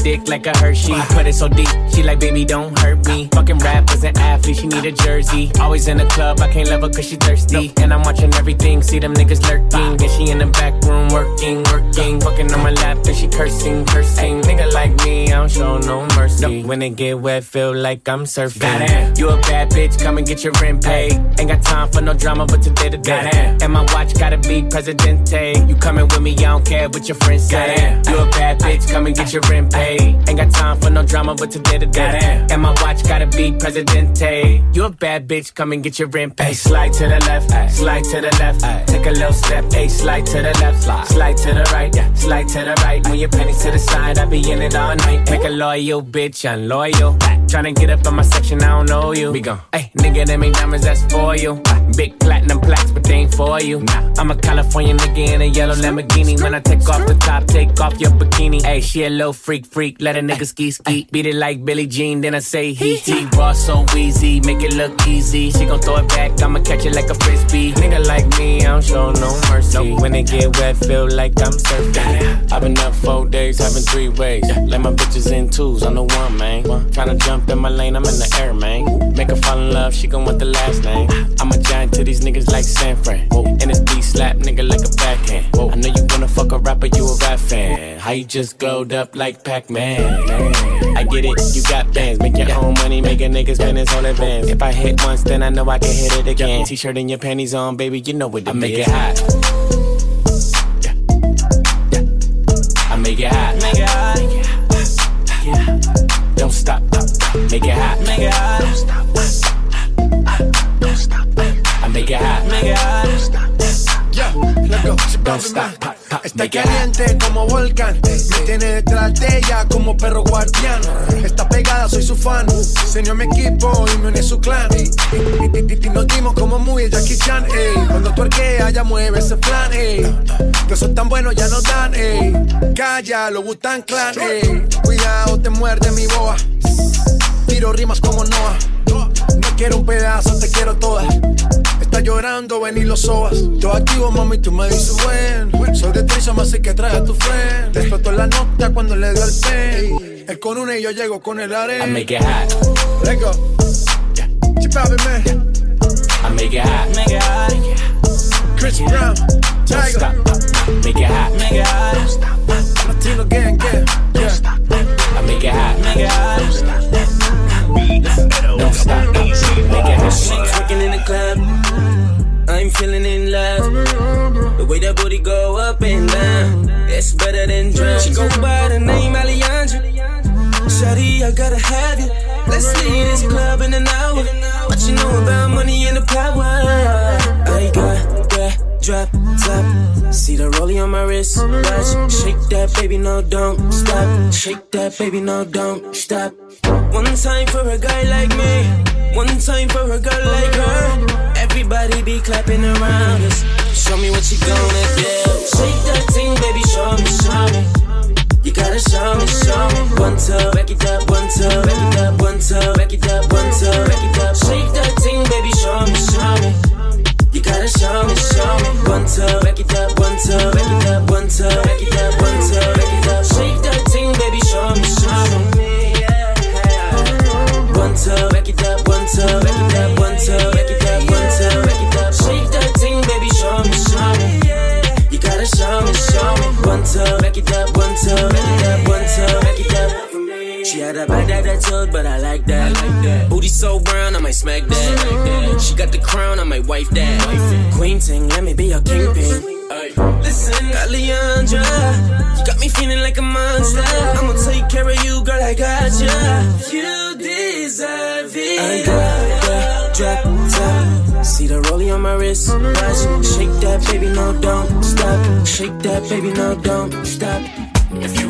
Dick like a Hershey. Put it so deep, she like, baby, don't hurt me. Fucking rap rappers and athletes, she need a jersey. Always in the club, I can't love her cause she thirsty. And I'm watching everything, see them niggas lurking. And she in the back room working, working. Fucking on my lap, and she cursing, cursing. Nigga like me, I don't show no mercy. When it get wet, feel like I'm surfing. Goddamn. You a bad bitch, come and get your rent paid. Ain't got time for no drama, but today to day. And my watch gotta be Presidente. You coming with me, I don't care what your friends say. You a bad bitch, come and get your rent paid. Ain't got time for no drama, but today to day. And my watch gotta be Presidente. You a bad bitch, come and get your rent paid. Slide to the left, slide to the left. Take a little step, hey, slide to the left, slide to the right, slide to the right. Move your pennies to the side, I be in it all night. Make a loyal bitch, I'm loyal. Tryna get up in my section, I don't know you. We gon' hey, nigga, them ain't diamonds, that's for you. Big platinum plaques, but they ain't for you. I'm a California nigga in a yellow Lamborghini. When I take off the top, take off your bikini. Hey, she a little freak, freak, let a nigga ski ski. Beat it like Billie Jean, then I say he he. Raw so easy, make it look easy. She gon' throw it back, I'ma catch it like a frisbee. Nigga like me, I don't show no mercy. When it get wet, feel like I'm surfing. I've been up days, having three ways. Let my bitches in twos, I'm the one, man. Tryna jump in my lane, I'm in the air, man. Make her fall in love, she gon' want the last name. I'm a giant to these niggas like San Fran. Whoa. And it's D slap nigga like a backhand. Whoa. I know you wanna fuck a rapper, you a rap fan. How you just glowed up like Pac-Man? I get it, you got bands, make your own money, make a nigga spend his whole advance. If I hit once, then I know I can hit it again. T-shirt and your panties on, baby, you know what it I make it hot. Está caliente como volcán. Me tiene detrás de ella como perro guardián. Está pegada, soy su fan. Señor mi equipo y me une su clan. Nos dimos como muy Jackie Chan. ey. Cuando tuerquea, ya mueve ese plan. ey. Que son tan buenos, ya nos dan. ey. Calla, lo gustan clan. ey. Cuidado, te muerde mi boa. Tiro rimas como Noah. No quiero un pedazo, te quiero toda. Está llorando, ven y lo sobas. Yo activo, mami, tú me dices buen. Soy de Trisom, así que trae a tu friend. Explotó la nota cuando le dio el pen. Él con una y yo llego con el arena. I make it hot. Let's go. Yeah. Chip out, man. I make it hot. Make it hot. Chris Brown. Don't Tiger. stop. Make it hot. Make it hot. Latino gang, yeah. Yeah. I make it hot. Make it hot. Don't stop. Make it hot. She twerking in the club. Mm, I'm feeling in love. The way that booty go up and down, it's better than drugs. She go by the name Alejandra. Shawty, I gotta have you. Let's leave this club in an hour. What you know about money and the power? I got drop top. See the rollie on my wrist. Watch, shake that baby, no don't stop. Shake that baby, no don't stop. One time for a guy like me. One time for a girl like her. Everybody be clapping around us. Show me what you gonna do. Shake that thing, baby, show me, show me. You gotta show me, show me. One toe, back it up, one toe, back it up, one toe, back it up, one toe, back it up. Shake that thing, baby, show me, show me. You gotta show me, show me. One toe, back it up, one toe, back it up, one toe, back it up, one toe, back it up. Shake that thing, baby, show me, show me. One toe, back it up, one toe, back it up, one toe, back it up, one toe, back it up. Shake that thing, baby, show me, show me. You gotta show me, show me. One toe, back it up, one toe, back it up, one toe, back it up. She had a bad attitude, but I like that. like that Booty so brown, I might smack that. She got the crown, I might wife that. Queen ting, let me be your kingpin. Listen, Alejandra, you got me feeling like a monster. I'ma take care of you, girl, I got ya. You deserve it. I got that drop top. See the rollie on my wrist. Watch, shake that baby, no don't stop. Shake that baby, no don't stop. If you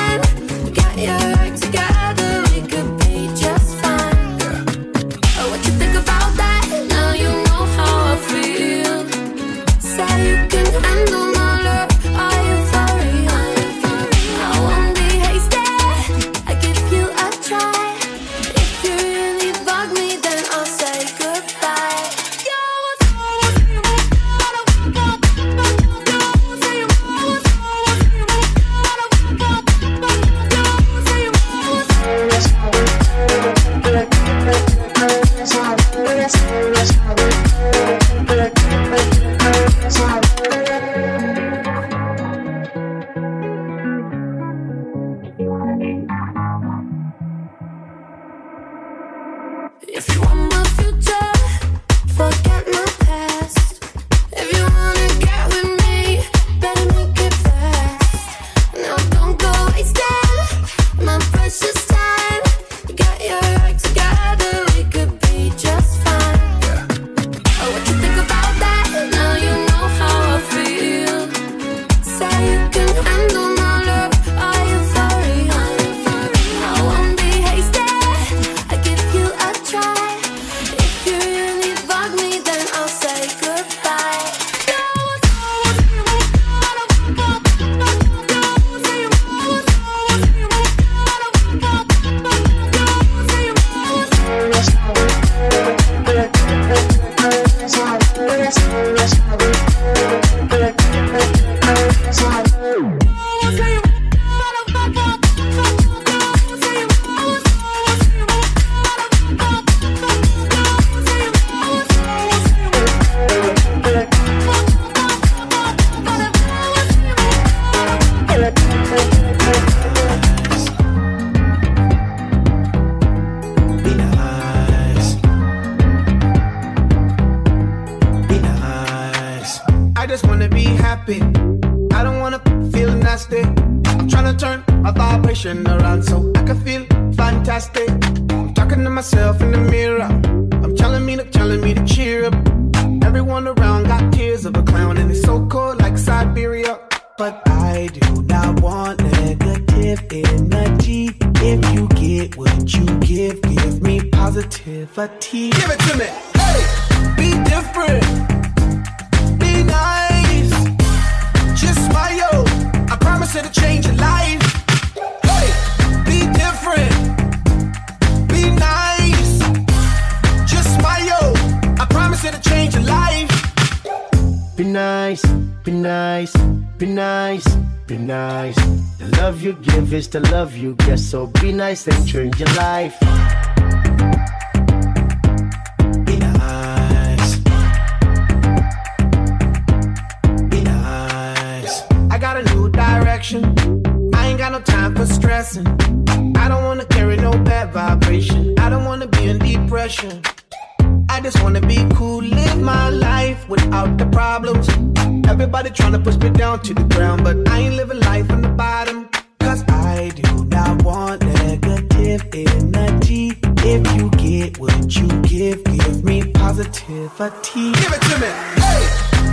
down to the ground, but I ain't living life on the bottom. Cause I do not want negative energy. If you get what you give, give me positivity. Give it to me. Hey,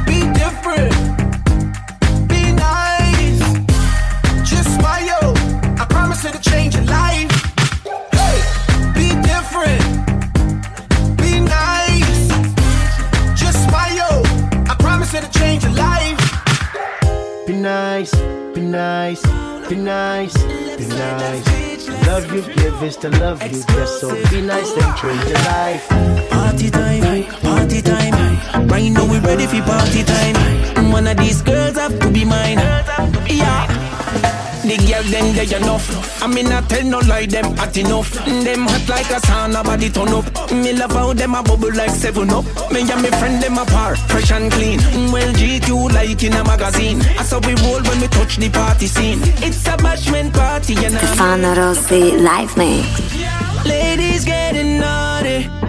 be different. Nice, be nice, be nice, be nice. Love you give is the love you get, so be nice and change your life. Party time, party time. Right now we ready for party time. One of these girls have to be mine. Yeah. The girl them they enough. I mean I tell no lie, them hot enough. Them hot like a sauna, body turn up. Me love how them a bubble like seven up. Me and me friend them apart, fresh and clean. Well GQ like in a magazine. I saw we roll when we touch the party scene. It's a bashment party, know. Stefano Rossi Live Mix. Ladies getting naughty.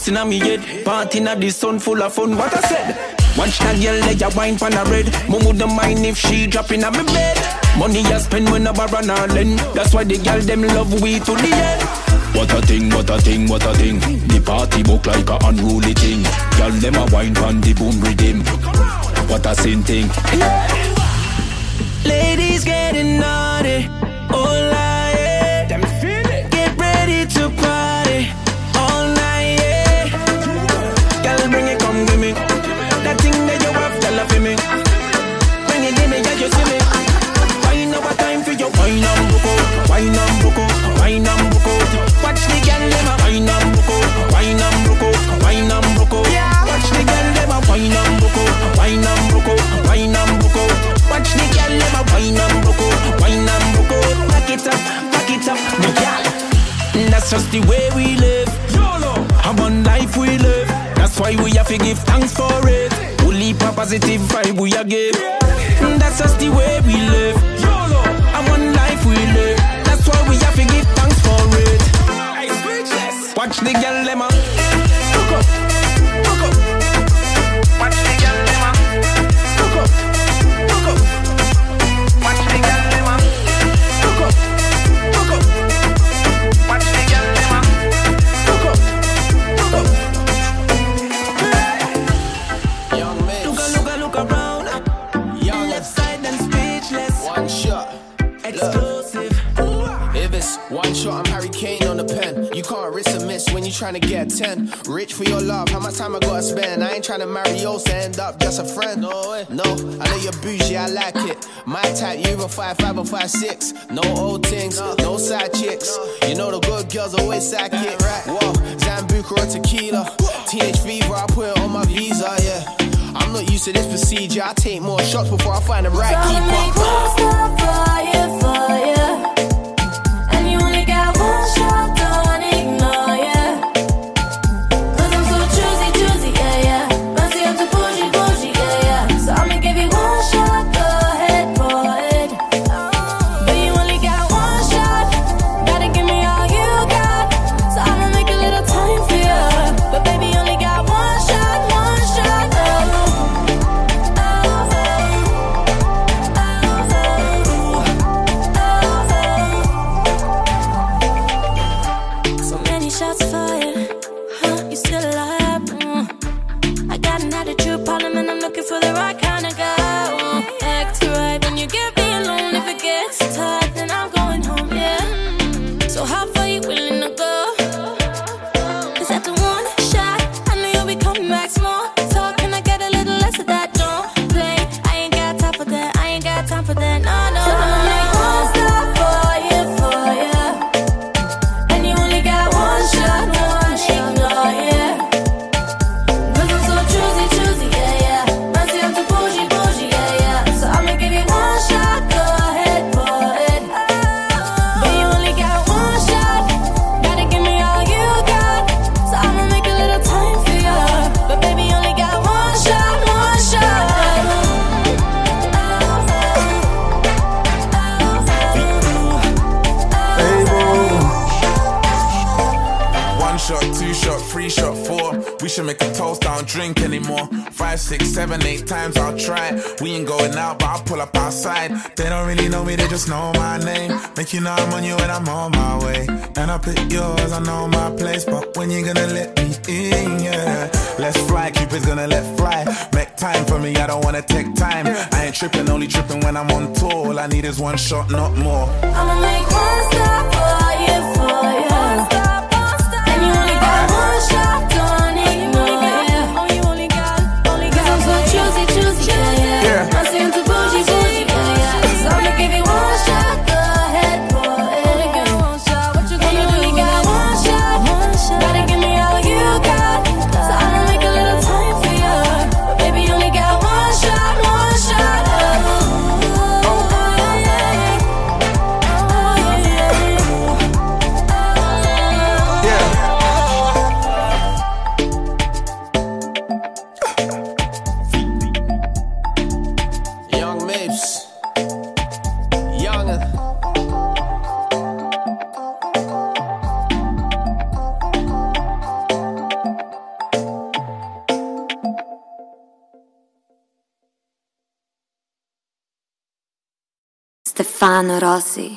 Boasting on me head. Party in the sun full of fun. What I said? Watch that girl let ya wine pan a red. Mom wouldn't mind if she drop in on me bed. Money I spend when I borrow her lend. That's why the girl them love we to the end. What a thing, what a thing, what a thing. The party book like a unruly thing. Girl, them a wine pan the boom rhythm. What a sin thing. Ladies getting naughty. Oh, just the way we live. YOLO. And one life we live. That's why we have to give thanks for it. Only a positive vibe we a give. That's just the way we live. YOLO. And one life we live. That's why we have to give thanks for it. Watch the girl them trying to get 10. Rich for your love, how much time I gotta spend? I ain't trying to marry you, so end up just a friend. No, way. no, I know you're bougie, I like it. My type, you even 5'5 or 5'6. No old things, no, no side chicks. No. You know the good girls always sidekick. Right. Whoa, Sambuca or tequila. Teenage fever, I put it on my visa, yeah. I'm not used to this procedure, I take more shots before I find the right keeper. Me fire, fire. They don't really know me, they just know my name. Make you know I'm on you and I'm on my way. And I pick yours, I know my place. But when you gonna let me in, yeah. Let's fly, Cupid's gonna let fly. Make time for me, I don't wanna take time. I ain't tripping, only tripping when I'm on tour. All I need is one shot, not more. I'ma make one stop. Stefano Rossi.